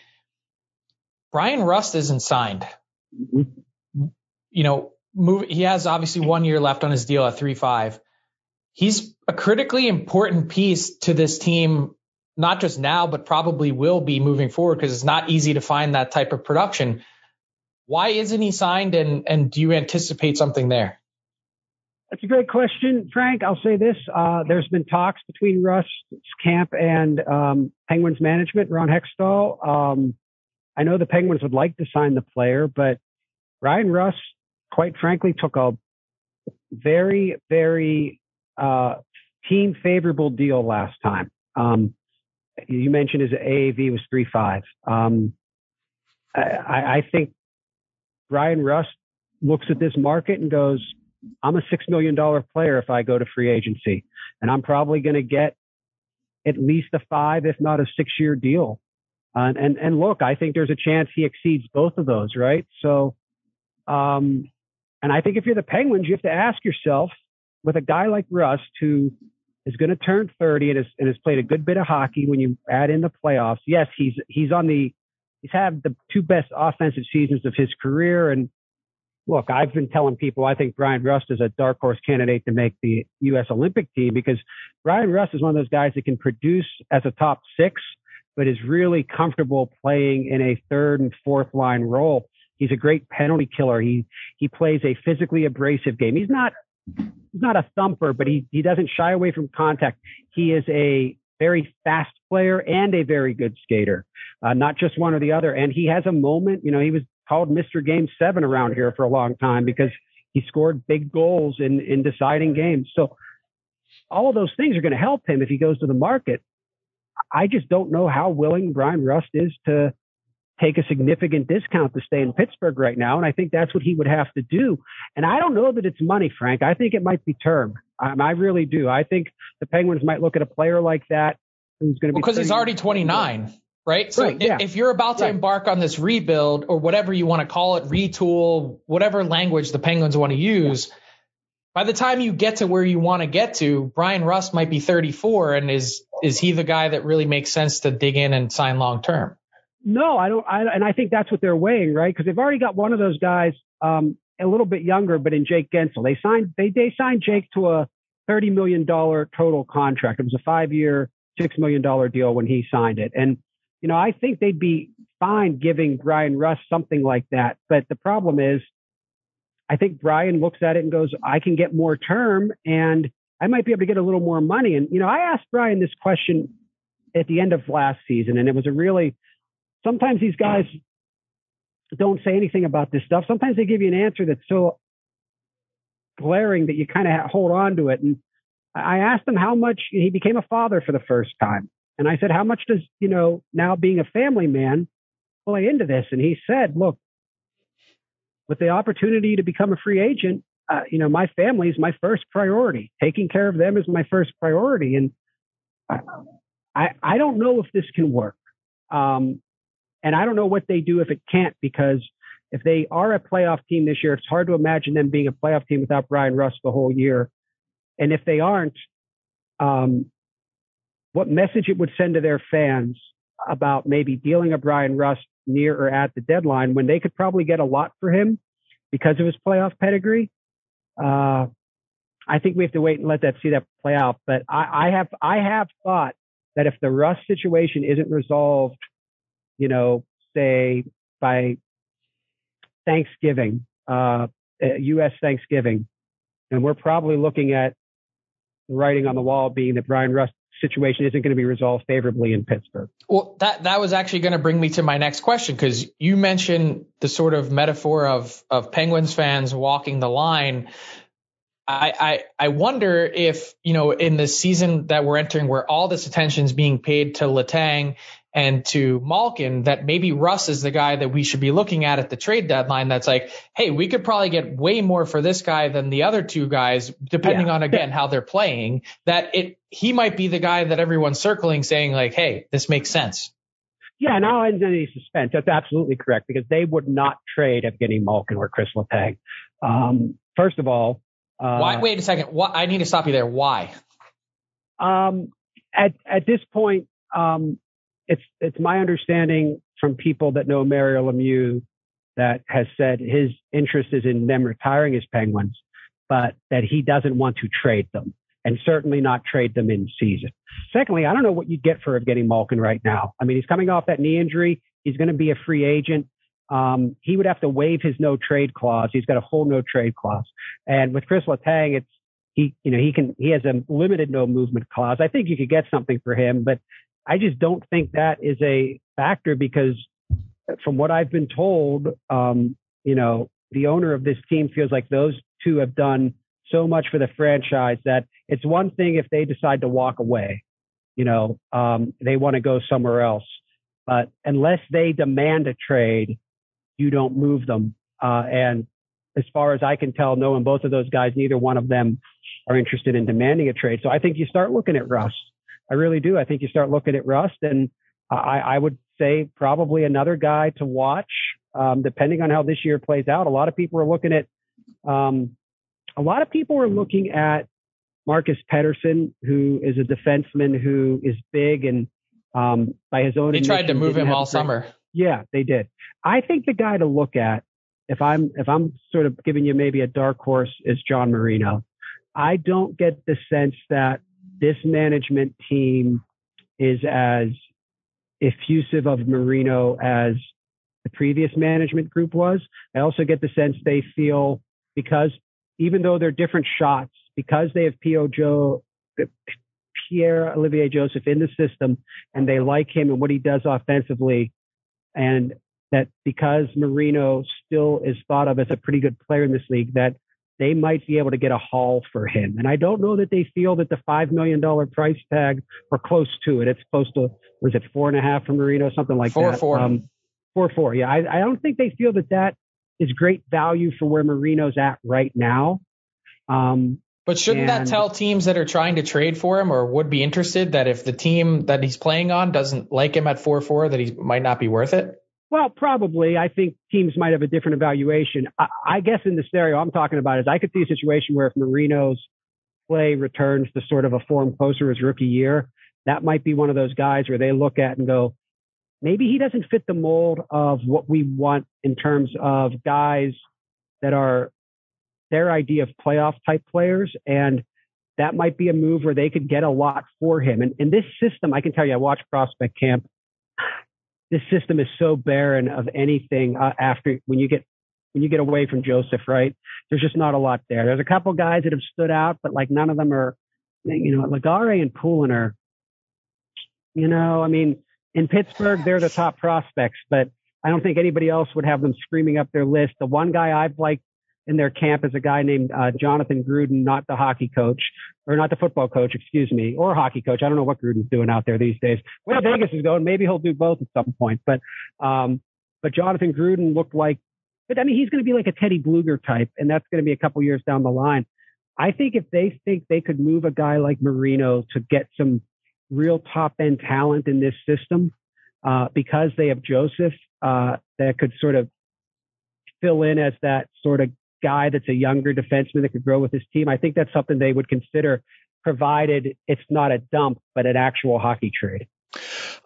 Bryan Rust isn't signed. Mm-hmm. You know, move, he has obviously one year left on his deal at 3-5. He's a critically important piece to this team not just now, but probably will be moving forward because it's not easy to find that type of production. Why isn't he signed and, and do you anticipate something there? That's a great question, Frank. I'll say this. Uh, there's been talks between Rust's camp and um, Penguins management, Ron Hextall. Um, I know the Penguins would like to sign the player, but Bryan Rust, quite frankly, took a very, very uh, team favorable deal last time. Um, you mentioned his AAV was three five. Um, I, I think Bryan Rust looks at this market and goes, I'm a six million dollar player if I go to free agency, and I'm probably going to get at least a five, if not a six year deal. Uh, and and look, I think there's a chance he exceeds both of those, right? So, um, and I think if you're the Penguins, you have to ask yourself, with a guy like Rust who is going to turn 30 and has, and has played a good bit of hockey when you add in the playoffs. Yes, he's he's on the he's had the two best offensive seasons of his career. And look, I've been telling people I think Bryan Rust is a dark horse candidate to make the U.S. Olympic team because Bryan Rust is one of those guys that can produce as a top six, but is really comfortable playing in a third and fourth line role. He's a great penalty killer. He he plays a physically abrasive game. He's not he's not a thumper, but he, he doesn't shy away from contact. He is a very fast player and a very good skater, uh, not just one or the other. And he has a moment, you know, he was called Mr. Game Seven around here for a long time because he scored big goals in, in deciding games. So all of those things are going to help him if he goes to the market. I just don't know how willing Bryan Rust is to take a significant discount to stay in Pittsburgh right now. And I think that's what he would have to do. And I don't know that it's money, Frank. I think it might be term. Um, I really do. I think the Penguins might look at a player like that who's going to be because he's already 29. Right. So right, yeah. if, you're about to right. embark on this rebuild or whatever you want to call it, retool, whatever language the Penguins want to use, by the time you get to where you want to get to, Bryan Rust might be 34 and is is he the guy that really makes sense to dig in and sign long term? No, I don't. I, and I think that's what they're weighing, right? Because they've already got one of those guys, um, a little bit younger, but in Jake Guentzel. They signed, they, they signed Jake to a $30 million total contract. It was a five year, $6 million deal when he signed it. And, you know, I think they'd be fine giving Bryan Rust something like that. But the problem is, I think Bryan looks at it and goes, I can get more term and I might be able to get a little more money. And, you know, I asked Bryan this question at the end of last season, and it was a really, sometimes these guys don't say anything about this stuff. Sometimes they give you an answer that's so glaring that you kind of hold on to it. And I asked him how much he became a father for the first time. And I said, how much does, you know, now being a family man play into this? And he said, look, with the opportunity to become a free agent, uh, you know, my family is my first priority. Taking care of them is my first priority. And I, I, I don't know if this can work. Um, and I don't know what they do if it can't, because if they are a playoff team this year, it's hard to imagine them being a playoff team without Bryan Rust the whole year. And if they aren't, um, what message it would send to their fans about maybe dealing a Bryan Rust near or at the deadline when they could probably get a lot for him because of his playoff pedigree. Uh, I think we have to wait and let that see that play out. But I, I have I have thought that if the Rust situation isn't resolved, you know, say by Thanksgiving, uh, U.S. Uh, Thanksgiving, and we're probably looking at writing on the wall being that Bryan Rust situation isn't going to be resolved favorably in Pittsburgh. Well, that that was actually going to bring me to my next question because you mentioned the sort of metaphor of of Penguins fans walking the line. I, I I wonder if you know in the season that we're entering, where all this attention is being paid to Letang and to Malkin that maybe Rust is the guy that we should be looking at at the trade deadline. That's like, hey, we could probably get way more for this guy than the other two guys, depending yeah. on again how they're playing. That it he might be the guy that everyone's circling, saying like, hey, this makes sense. Yeah, now in any suspense, that's absolutely correct because they would not trade Evgeni Malkin or Chris Letang. Um, first of all, uh, why? Wait a second. What? I need to stop you there. Why? Um, at at this point, um, it's it's my understanding from people that know Mario Lemieux that has said his interest is in them retiring as Penguins, but that he doesn't want to trade them and certainly not trade them in season. Secondly, I don't know what you'd get for getting Malkin right now. I mean, he's coming off that knee injury. He's going to be a free agent. Um, he would have to waive his no trade clause. He's got a full no trade clause. And with Chris Letang, it's he, you know, he can, he has a limited no movement clause. I think you could get something for him, but I just don't think that is a factor because from what I've been told, um, you know, the owner of this team feels like those two have done so much for the franchise that it's one thing if they decide to walk away, you know, um, they want to go somewhere else. But unless they demand a trade, you don't move them. Uh, and as far as I can tell, knowing both of those guys, neither one of them are interested in demanding a trade. So I think you start looking at Rust. I really do. I think you start looking at Rust, and I, I would say probably another guy to watch, um, depending on how this year plays out. A lot of people are looking at, um, a lot of people are looking at Marcus Pettersson, who is a defenseman who is big and um, by his own. They tried to move him all summer. Yeah, they did. I think the guy to look at, if I'm if I'm sort of giving you maybe a dark horse, is John Marino. I don't get the sense that this management team is as effusive of Marino as the previous management group was. I also get the sense they feel because even though they're different shots, because they have P.O. Joe, Pierre Olivier Joseph in the system and they like him and what he does offensively, and that because Marino still is thought of as a pretty good player in this league, that they might be able to get a haul for him. And I don't know that they feel that the $5 million price tag or close to it. It's close to, was it four and a half for Marino, something like four, that? Four, um, four. Four, Yeah. I, I don't think they feel that that is great value for where Marino's at right now. Um, but shouldn't and, that tell teams that are trying to trade for him or would be interested that if the team that he's playing on doesn't like him at 4 4, that he might not be worth it? Well, probably. I think teams might have a different evaluation. I, I, guess in the scenario I'm talking about is I could see a situation where if Marino's play returns to sort of a form closer his rookie year, that might be one of those guys where they look at and go, maybe he doesn't fit the mold of what we want in terms of guys that are their idea of playoff type players. And that might be a move where they could get a lot for him. And in this system, I can tell you, I watched prospect camp this system is so barren of anything uh, after when you get when you get away from Joseph, right? There's just not a lot there. There's a couple guys that have stood out, but like none of them are, you know, Legare and Poulin are, you know, I mean, in Pittsburgh, they're the top prospects, but I don't think anybody else would have them screaming up their list. The one guy I've liked in their camp is a guy named uh, Jonathan Gruden, not the hockey coach or not the football coach, excuse me, or hockey coach. I don't know what Gruden's doing out there these days. Where Vegas is going, maybe he'll do both at some point. But um, but Jonathan Gruden looked like, but I mean, he's going to be like a Teddy Blueger type, and that's going to be a couple years down the line. I think if they think they could move a guy like Marino to get some real top end talent in this system, uh, because they have Joseph uh, that could sort of fill in as that sort of guy that's a younger defenseman that could grow with his team, I think that's something they would consider, provided it's not a dump, but an actual hockey trade.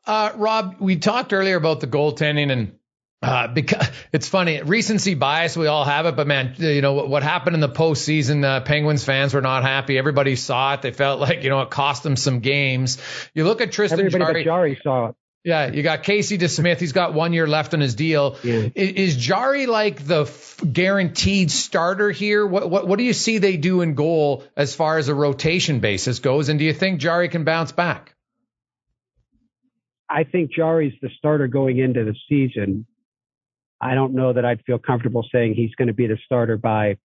Uh, Rob, we talked earlier about the goaltending and Uh, because it's funny, recency bias, we all have it, but man, you know what, what happened in the postseason? Uh, Penguins fans were not happy. Everybody saw it. They felt like you know it cost them some games. You look at Tristan Everybody Jarry. but Jarry saw it. Yeah, you got Casey DeSmith. He's got one year left on his deal. Yeah. Is, is Jarry like the f- guaranteed starter here? What, what what do you see they do in goal as far as a rotation basis goes? And do you think Jarry can bounce back? I think Jarry's the starter going into the season. I don't know that I'd feel comfortable saying he's going to be the starter by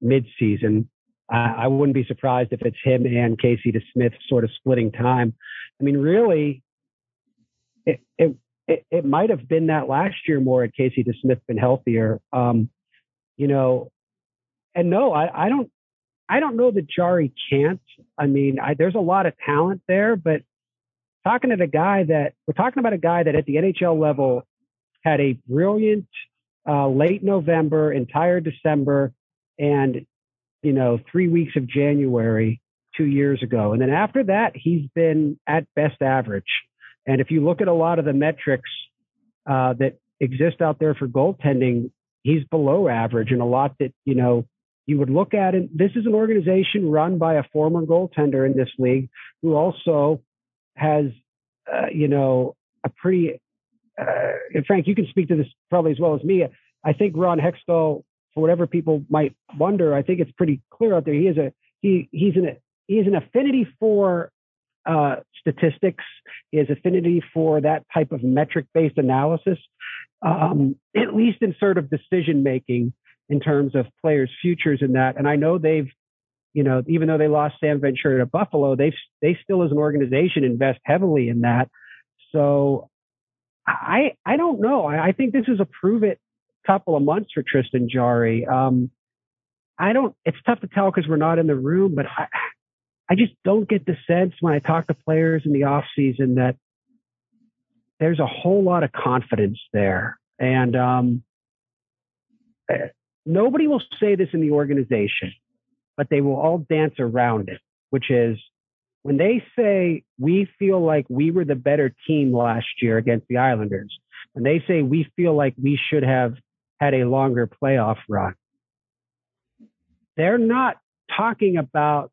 mid-season. I, I wouldn't be surprised if it's him and Casey DeSmith sort of splitting time. I mean, really, it it it, might have been that last year more had Casey DeSmith been healthier. Um, you know, and no, I, I don't I don't know that Jarry can't. I mean, I, there's a lot of talent there, but talking to the guy that we're talking about a guy that at the NHL level had a brilliant uh, late November, entire December, and you know three weeks of January two years ago, and then after that he's been at best average. And if you look at a lot of the metrics uh, that exist out there for goaltending, he's below average, and a lot that you know you would look at it. This is an organization run by a former goaltender in this league who also has, uh, you know, a pretty, uh, and Frank, you can speak to this probably as well as me. I think Ron Hextall, for whatever people might wonder, I think it's pretty clear out there. He is a, he, he's an, he has an affinity for, uh, statistics. Has affinity for that type of metric based analysis, um, at least in sort of decision making in terms of players' futures in that. And I know they've, you know, even though they lost Sam Ventura to Buffalo, they've, they still as an organization invest heavily in that. So I I don't know. I, I think this is a prove it couple of months for Tristan Jarry. Um, I don't. It's tough to tell because we're not in the room, but I I just don't get the sense when I talk to players in the off season that there's a whole lot of confidence there. And um, nobody will say this in the organization, but they will all dance around it, which is when they say we feel like we were the better team last year against the Islanders, when they say we feel like we should have had a longer playoff run, they're not talking about,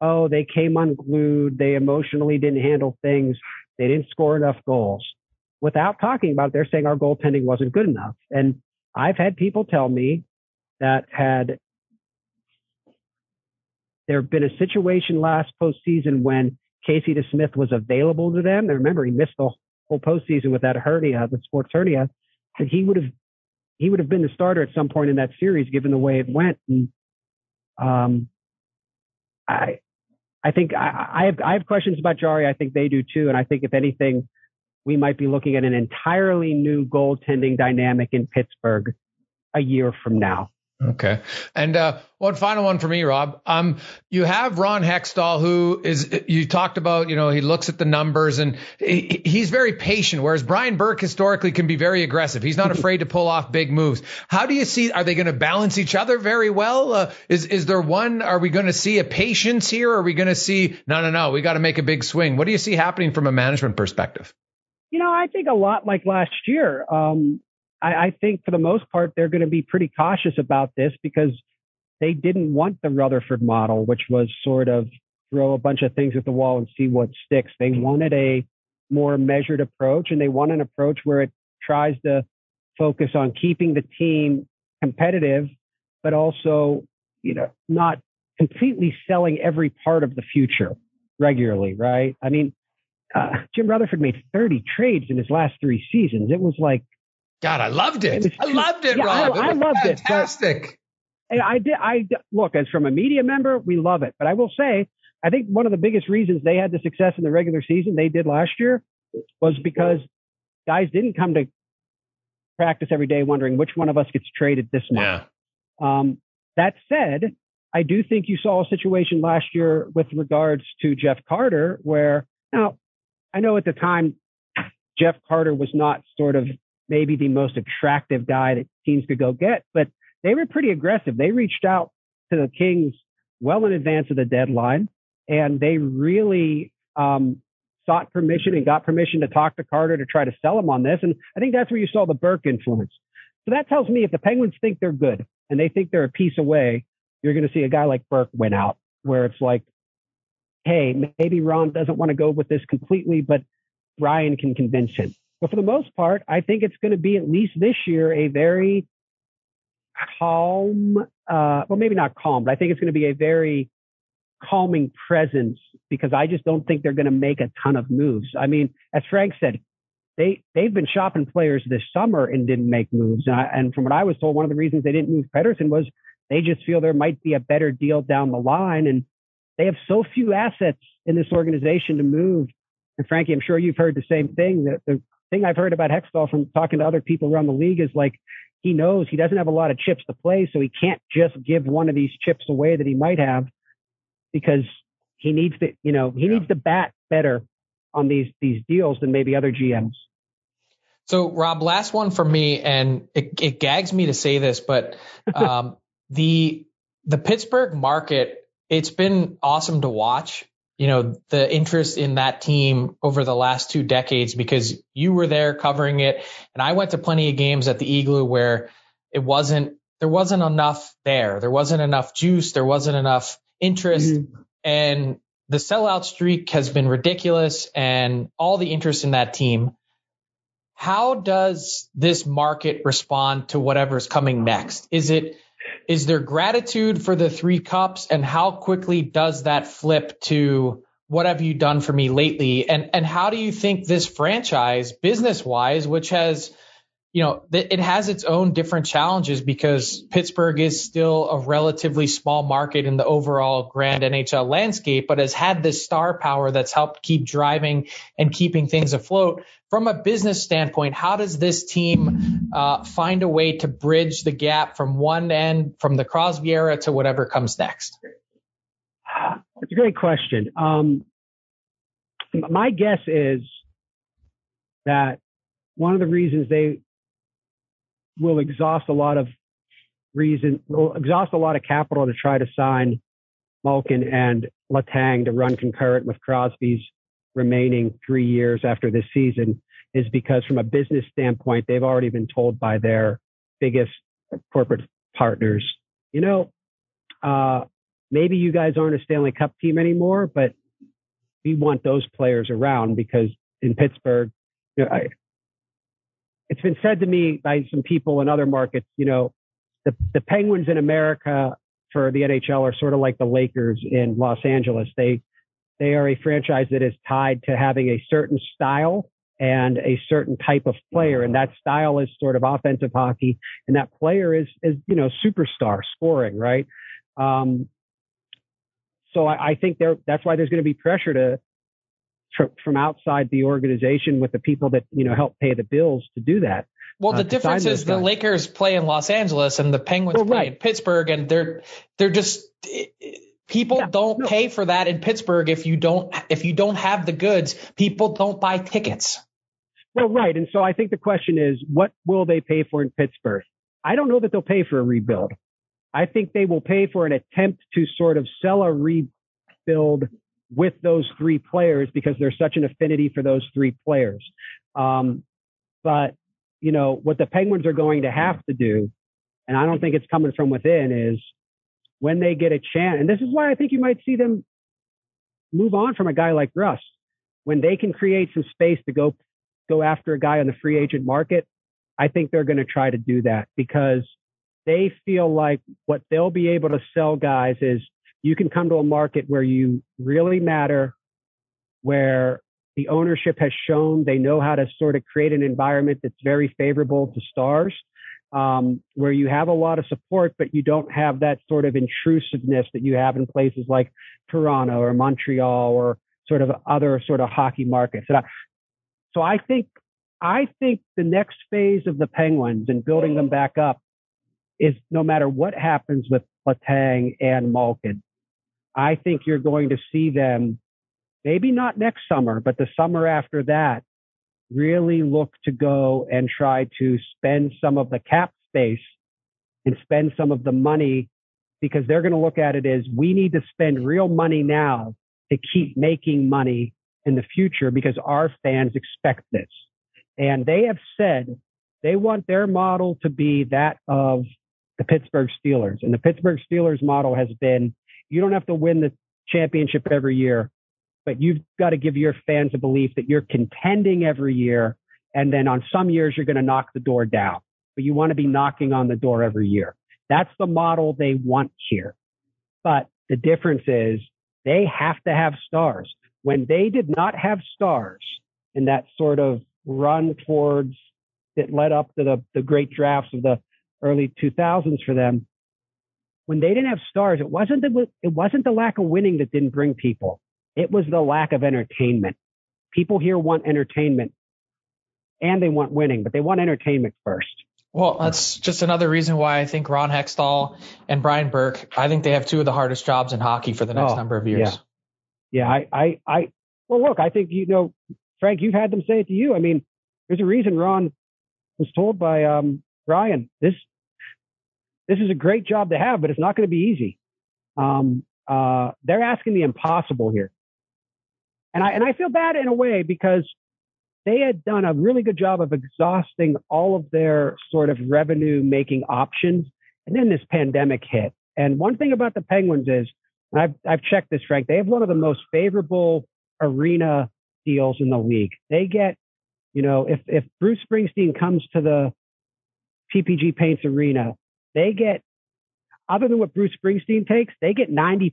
oh, they came unglued, they emotionally didn't handle things, they didn't score enough goals. Without talking about it, they're saying our goaltending wasn't good enough. And I've had people tell me that had there been a situation last postseason when Casey DeSmith was available to them. And remember, he missed the whole postseason with that hernia, the sports hernia, that he would have he would have been the starter at some point in that series, given the way it went. And um, I I think I, I have I have questions about Jarry. I think they do too. And I think if anything, we might be looking at an entirely new goaltending dynamic in Pittsburgh a year from now. Okay. And uh, one final one for me, Rob. Um, you have Ron Hextall, who is you talked about. You know, he looks at the numbers and he, he's very patient. Whereas Brian Burke historically can be very aggressive. He's not afraid to pull off big moves. How do you see? Are they going to balance each other very well? Uh, is is there one? Are we going to see a patience here? Or are we going to see no, no, no? We got to make a big swing. What do you see happening from a management perspective? You know, I think a lot like last year. Um, I, I think for the most part, they're going to be pretty cautious about this because they didn't want the Rutherford model, which was sort of throw a bunch of things at the wall and see what sticks. They wanted a more measured approach and they want an approach where it tries to focus on keeping the team competitive, but also, you know, not completely selling every part of the future regularly, right? I mean, uh, Jim Rutherford made 30 trades in his last three seasons. It was like, God, I loved it. I loved it, yeah, Rob. I- I it was loved it, fantastic. And I did. I look as from a media member, we love it. But I will say, I think one of the biggest reasons they had the success in the regular season they did last year was because guys didn't come to practice every day wondering which one of us gets traded this month. Yeah. Um, that said, I do think you saw a situation last year with regards to Jeff Carter where now I know at the time Jeff Carter was not sort of maybe the most attractive guy that teams could go get, but they were pretty aggressive. They reached out to the Kings well in advance of the deadline, and they really um, sought permission and got permission to talk to Carter to try to sell him on this. And I think that's where you saw the Burke influence. So that tells me if the Penguins think they're good and they think they're a piece away, you're going to see a guy like Burke win out, where it's like, hey, maybe Ron doesn't want to go with this completely, but Ryan can convince him. But for the most part, I think it's going to be at least this year a very calm, uh, well, maybe not calm, but I think it's going to be a very calming presence because I just don't think they're going to make a ton of moves. I mean, as Frank said, they they've been shopping players this summer and didn't make moves. And, I, and from what I was told, one of the reasons they didn't move Pettersson was they just feel there might be a better deal down the line, and they have so few assets in this organization to move. And Frankie, I'm sure you've heard the same thing. The, the thing I've heard about Hextall from talking to other people around the league is like he knows he doesn't have a lot of chips to play, so he can't just give one of these chips away that he might have because he needs to, you know, he yeah. needs to bat better on these these deals than maybe other GMs. So, Rob, last one for me, and it, it gags me to say this, but um, the the Pittsburgh market, it's been awesome to watch. You know, the interest in that team over the last two decades because you were there covering it, and I went to plenty of games at the Igloo where it wasn't there wasn't enough there. There wasn't enough juice. There wasn't enough interest, mm-hmm. and the sellout streak has been ridiculous, and all the interest in that team. How does this market respond to whatever's coming next? Is it is there gratitude for the three cups, and how quickly does that flip to what have you done for me lately? And and how do you think this franchise, business wise, which has you know, it has its own different challenges because Pittsburgh is still a relatively small market in the overall grand NHL landscape, but has had this star power that's helped keep driving and keeping things afloat. From a business standpoint, how does this team uh, find a way to bridge the gap from one end, from the Crosby era to whatever comes next? It's a great question. Um, my guess is that one of the reasons they will exhaust a lot of reason, will exhaust a lot of capital to try to sign Malkin and Letang to run concurrent with Crosby's remaining three years after this season is because from a business standpoint, they've already been told by their biggest corporate partners, you know, uh, maybe you guys aren't a Stanley Cup team anymore, but we want those players around because in Pittsburgh, you know, I, it's been said to me by some people in other markets, you know, the, the Penguins in America for the NHL are sort of like the Lakers in Los Angeles. They, they are a franchise that is tied to having a certain style and a certain type of player. And that style is sort of offensive hockey. And that player is, is, you know, superstar scoring, right? Um, so I, I think there, that's why there's going to be pressure to, from outside the organization with the people that you know help pay the bills to do that. Well, the uh, difference is the Lakers play in Los Angeles and the Penguins well, play right. in Pittsburgh, and they're they're just people yeah, don't no. pay for that in Pittsburgh if you don't if you don't have the goods. People don't buy tickets. Well, right, and so I think the question is, what will they pay for in Pittsburgh? I don't know that they'll pay for a rebuild. I think they will pay for an attempt to sort of sell a rebuild with those three players because there's such an affinity for those three players. Um, but you know what the Penguins are going to have to do, and I don't think it's coming from within, is when they get a chance. And this is why I think you might see them move on from a guy like Rust when they can create some space to go go after a guy on the free agent market. I think they're going to try to do that because they feel like what they'll be able to sell guys is you can come to a market where you really matter, where the ownership has shown they know how to sort of create an environment that's very favorable to stars, um, where you have a lot of support, but you don't have that sort of intrusiveness that you have in places like Toronto or Montreal or sort of other sort of hockey markets. I, so I think I think the next phase of the Penguins and building them back up is no matter what happens with Letang and Malkin, I think you're going to see them, maybe not next summer, but the summer after that, really look to go and try to spend some of the cap space and spend some of the money because they're going to look at it as we need to spend real money now to keep making money in the future because our fans expect this. And they have said they want their model to be that of the Pittsburgh Steelers. And the Pittsburgh Steelers model has been you don't have to win the championship every year, but you've got to give your fans a belief that you're contending every year. And then on some years, you're going to knock the door down, but you want to be knocking on the door every year. That's the model they want here. But the difference is they have to have stars. When they did not have stars in that sort of run towards that led up to the, the great drafts of the early 2000s for them, when they didn't have stars, it wasn't the, it wasn't the lack of winning that didn't bring people. It was the lack of entertainment. People here want entertainment and they want winning, but they want entertainment first. Well, that's just another reason why I think Ron Hextall and Brian Burke, I think they have two of the hardest jobs in hockey for the next oh, number of years. Yeah. yeah, I, I, I, well, look, I think, you know, Frank, you've had them say it to you. I mean, there's a reason Ron was told by um, Brian, this, this is a great job to have, but it's not going to be easy. Um, uh, they're asking the impossible here. And I, and I feel bad in a way because they had done a really good job of exhausting all of their sort of revenue making options. And then this pandemic hit. And one thing about the Penguins is, I've, I've checked this, Frank, they have one of the most favorable arena deals in the league. They get, you know, if, if Bruce Springsteen comes to the PPG Paints Arena, they get, other than what Bruce Springsteen takes, they get 90%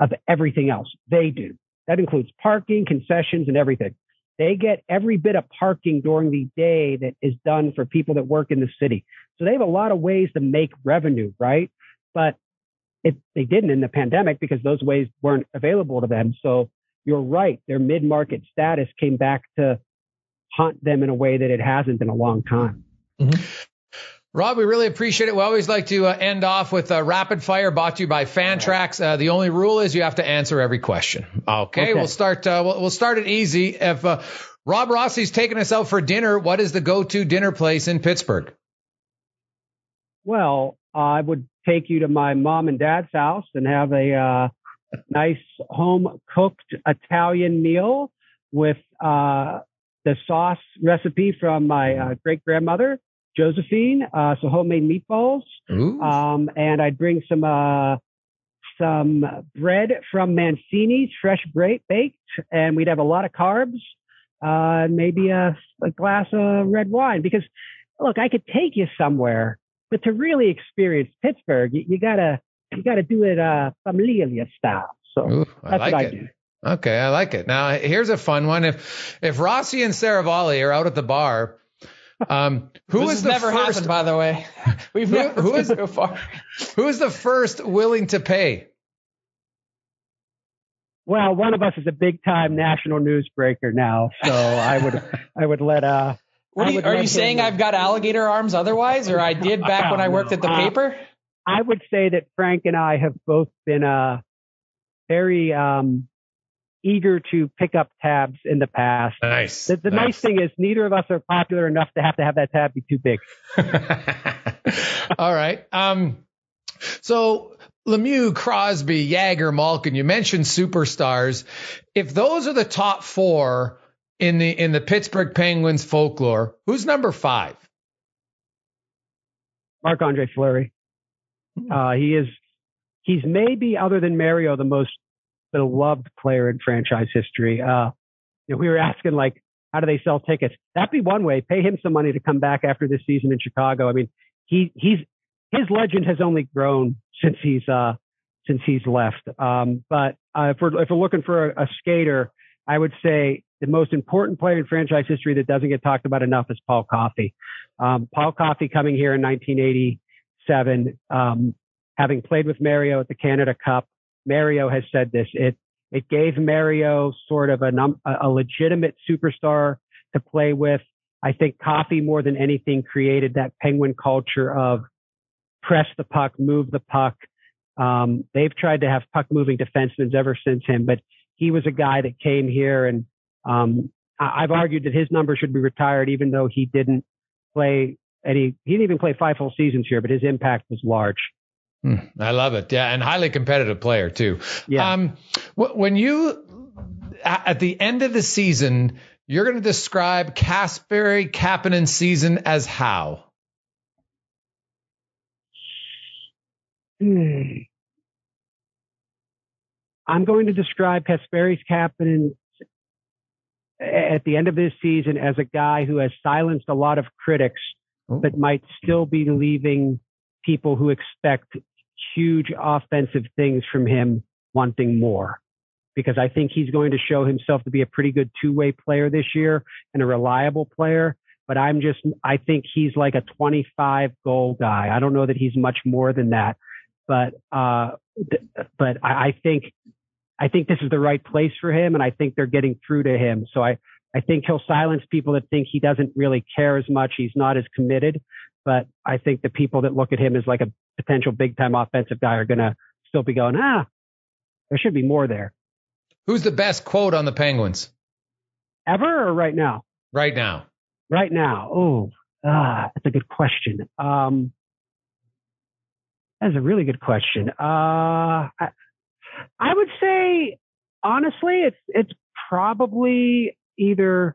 of everything else they do. That includes parking, concessions, and everything. They get every bit of parking during the day that is done for people that work in the city. So they have a lot of ways to make revenue, right? But it, they didn't in the pandemic because those ways weren't available to them. So you're right. Their mid market status came back to haunt them in a way that it hasn't in a long time. Mm-hmm. Rob, we really appreciate it. We always like to uh, end off with a rapid fire brought to you by Fantrax. Uh, the only rule is you have to answer every question. Okay, okay. we'll start. Uh, we'll, we'll, start it easy. If uh, Rob Rossi's taking us out for dinner, what is the go-to dinner place in Pittsburgh? Well, I would take you to my mom and dad's house and have a uh, nice home-cooked Italian meal with uh, the sauce recipe from my great grandmother Josephine, uh, so homemade meatballs. Um, and I'd bring some, uh, some bread from Mancini's, fresh baked, and we'd have a lot of carbs, uh, maybe a, a glass of red wine. Because look, I could take you somewhere, but to really experience Pittsburgh, you, you gotta, you gotta do it, uh, familia style. So Ooh, that's like what I do. Okay, I like it. Now here's a fun one. If if Rossi and Seravalli are out at the bar um, who this never first, happened, by the way. We've who, never who is, so far. Who is the first willing to pay? Well, one of us is a big time national newsbreaker now, so I would I would let uh. What are you, are you saying? I've got alligator arms otherwise, or I did back when I worked at the uh, paper? I would say that Frank and I have both been uh very um eager to pick up tabs in the past. Nice. The, the nice. nice. thing is neither of us are popular enough to have to have that tab be too big. All right. Um, so Lemieux, Crosby, Jagr, Malkin, you mentioned superstars. If those are the top four in the in the Pittsburgh Penguins folklore, who's number five? Marc Andre Fleury. Hmm. Uh, he is he's maybe other than Mario the most beloved player in franchise history. Uh, you know, we were asking like, how do they sell tickets? That'd be one way. Pay him some money to come back after this season in Chicago. I mean, he he's his legend has only grown since he's uh since he's left. Um, but uh, if we're if we're looking for a, a skater, I would say the most important player in franchise history that doesn't get talked about enough is Paul Coffey. Um, Paul Coffey coming here in 1987, um, having played with Mario at the Canada Cup, Mario has said this. It it gave Mario sort of a, a legitimate superstar to play with. I think Coffey more than anything created that Penguin culture of press the puck, move the puck. Um, they've tried to have puck moving defensemen ever since him, but he was a guy that came here and um, I've argued that his number should be retired, even though he didn't play any, he didn't even play five full seasons here, but his impact was large. I love it. Yeah, and highly competitive player too. Yeah. Um, when you at the end of the season, you're going to describe Kasperi Kapanen's season as how? Hmm. I'm going to describe Kasperi Kapanen at the end of this season as a guy who has silenced a lot of critics, Ooh. but might still be leaving people who expect huge offensive things from him wanting more. Because I think he's going to show himself to be a pretty good two way player this year and a reliable player. But I'm just, I think he's like a 25 goal guy. I don't know that he's much more than that. But, uh, but I, I think I think this is the right place for him, and I think they're getting through to him. So I, I think he'll silence people that think he doesn't really care as much. He's not as committed. But I think the people that look at him as like a potential big time offensive guy are going to still be going, ah, there should be more there. Who's the best quote on the Penguins? Ever or right now? Right now. Right now. Oh, ah, that's a good question. Um, that's a really good question. Uh, I, I would say honestly, it's it's probably either.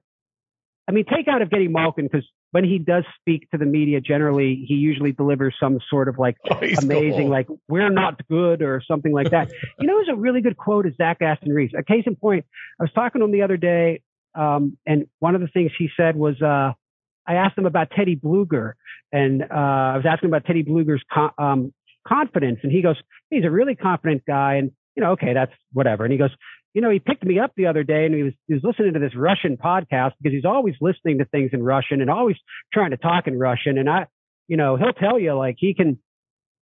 I mean, take out of getting Malkin because when he does speak to the media, generally he usually delivers some sort of like oh, amazing, cool. like "we're not good" or something like that. you know, it's a really good quote is Zach Aston Reese. A case in point, I was talking to him the other day, um, and one of the things he said was, uh, I asked him about Teddy Blueger and uh, I was asking about Teddy Blueger's con- um, confidence, and he goes, "He's a really confident guy," and you know, okay, that's whatever. And he goes, you know, he picked me up the other day and he was, he was listening to this Russian podcast because he's always listening to things in Russian and always trying to talk in Russian. And I, you know, he'll tell you like he can,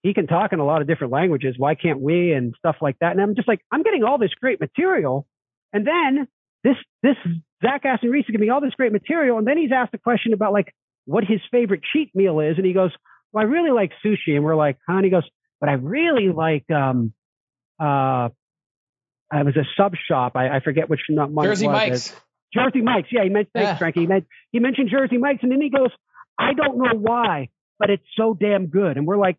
he can talk in a lot of different languages. Why can't we? And stuff like that. And I'm just like, I'm getting all this great material. And then this, this Zach Aston Reese is giving me all this great material. And then he's asked a question about like what his favorite cheat meal is. And he goes, well, I really like sushi. And we're like, huh? And he goes, but I really like, um, uh, it was a sub shop. I, I forget which one Jersey was. Mike's. Jersey Mike's. Yeah, he mentioned, thanks, yeah. Frankie. He, meant, he mentioned Jersey Mike's and then he goes, I don't know why, but it's so damn good. And we're like,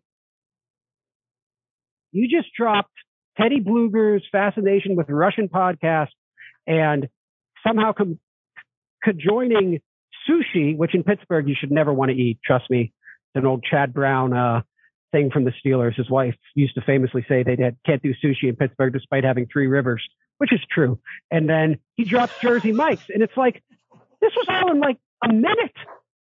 you just dropped Teddy Blueger's fascination with Russian podcast and somehow com- conjoining sushi, which in Pittsburgh you should never want to eat. Trust me. It's an old Chad Brown, uh, thing from the Steelers. His wife used to famously say they can't do sushi in Pittsburgh despite having three rivers, which is true. And then he drops Jersey Mike's, and it's like this was all in like a minute.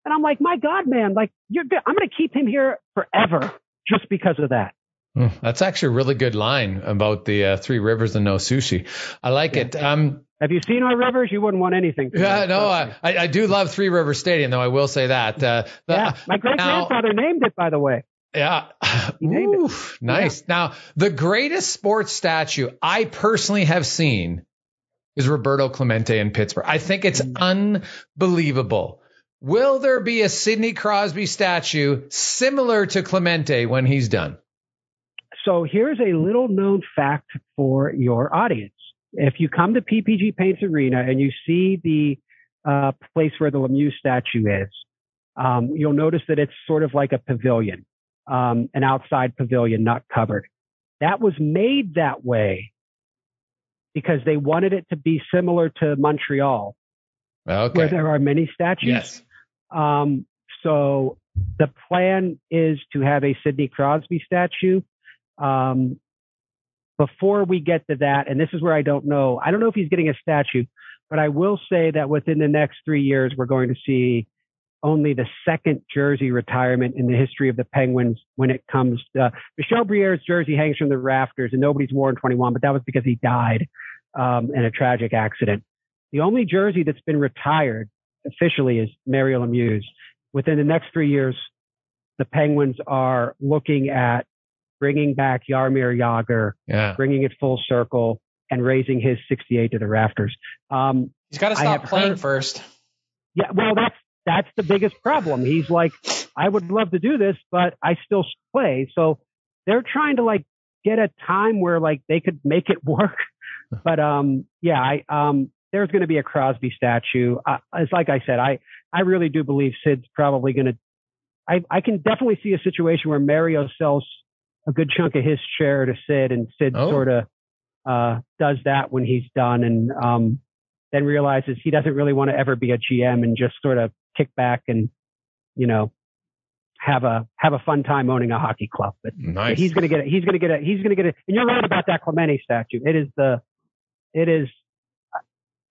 And I'm like, my God, man, like you're good. I'm going to keep him here forever just because of that. Hmm, that's actually a really good line about the uh, three rivers and no sushi. I like yeah. it. Um, have you seen our rivers? You wouldn't want anything. Yeah, no, I, I do love Three River Stadium, though. I will say that. Uh, the, yeah, my great grandfather named it, by the way. Yeah. Ooh, nice. Yeah. Now, the greatest sports statue I personally have seen is Roberto Clemente in Pittsburgh. I think it's mm. unbelievable. Will there be a Sidney Crosby statue similar to Clemente when he's done? So here's a little known fact for your audience. If you come to PPG Paints Arena and you see the uh, place where the Lemieux statue is, um, you'll notice that it's sort of like a pavilion um, an outside pavilion, not covered. That was made that way because they wanted it to be similar to Montreal, okay. where there are many statues. Yes. Um, so the plan is to have a Sidney Crosby statue. Um, before we get to that, and this is where I don't know, I don't know if he's getting a statue, but I will say that within the next three years, we're going to see only the second jersey retirement in the history of the Penguins when it comes to uh, Michel Briere's jersey hangs from the rafters and nobody's worn 21, but that was because he died um, in a tragic accident. The only jersey that's been retired officially is Mario Lemieux's. Within the next three years, the Penguins are looking at bringing back Jaromir Jagr, yeah. bringing it full circle, and raising his 68 to the rafters. Um, He's got to stop playing heard, first. Yeah, well, that's that's the biggest problem. He's like, I would love to do this, but I still play. So they're trying to like get a time where like they could make it work. But um, yeah, I um, there's going to be a Crosby statue. Uh, it's like I said, I I really do believe Sid's probably going to. I I can definitely see a situation where Mario sells a good chunk of his share to Sid, and Sid oh. sort of uh, does that when he's done, and um, then realizes he doesn't really want to ever be a GM and just sort of kick back and, you know, have a have a fun time owning a hockey club. But nice. he's going to get it. He's going to get it. He's going to get it. And you're right about that Clemente statue. It is the, it is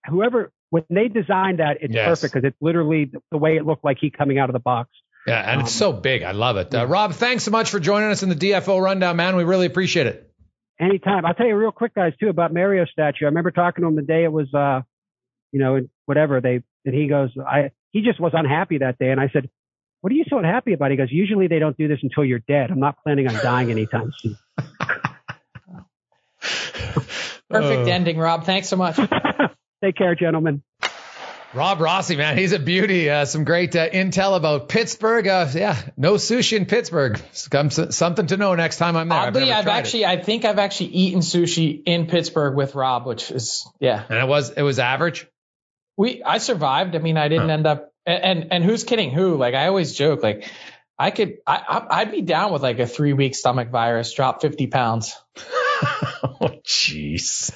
whoever when they designed that, it's Yes. perfect because it's literally the way it looked like he coming out of the box. Yeah, and it's so big. I love it. Uh, Rob, thanks so much for joining us in the DFO rundown, man. We really appreciate it. Anytime. I'll tell you real quick, guys, too, about Mario statue. I remember talking to him the day it was, uh, you know, whatever they, and he goes, I, he just was unhappy that day. And I said, what are you so unhappy about? He goes, usually they don't do this until you're dead. I'm not planning on dying anytime soon. Perfect Uh, ending, Rob. Thanks so much. Take care, gentlemen. Rob Rossi, man, he's a beauty. Uh, some great uh, intel about Pittsburgh. Uh, yeah, no sushi in Pittsburgh. Some, something to know next time I'm there. Oddly, never I've tried it. actually, I think I've actually eaten sushi in Pittsburgh with Rob, which is, yeah, and it was it was average. We, I survived. I mean, I didn't Huh. end up, and, and, and who's kidding who? Like, I always joke, like, I could, I, I- I'd be down with like a three week stomach virus, drop 50 pounds. oh, jeez.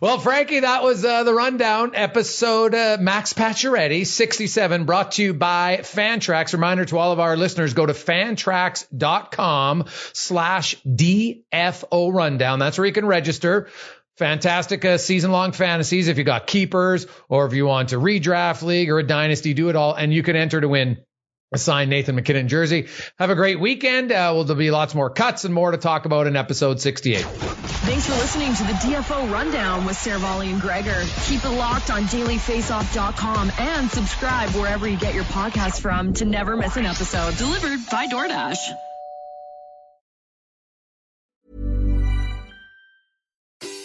Well, Frankie, that was uh, the rundown episode. Uh, Max Pacioretty, 67, brought to you by Fantrax. Reminder to all of our listeners, go to fantrax.com slash DFO rundown. That's where you can register. Fantastic uh, season long fantasies. If you got keepers or if you want to redraft league or a dynasty, do it all. And you can enter to win a signed Nathan MacKinnon jersey. Have a great weekend. Uh, well, there'll be lots more cuts and more to talk about in episode 68. Thanks for listening to the DFO Rundown with Seravalli and Gregor. Keep it locked on dailyfaceoff.com and subscribe wherever you get your podcasts from to never miss an episode. Delivered by DoorDash.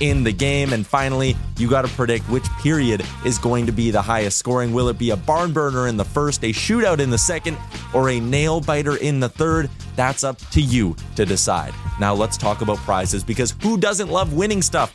in the game. And finally, you got to predict which period is going to be the highest scoring. Will it be a barn burner in the first, a shootout in the second, or a nail biter in the third? That's up to you to decide. Now let's talk about prizes because who doesn't love winning stuff?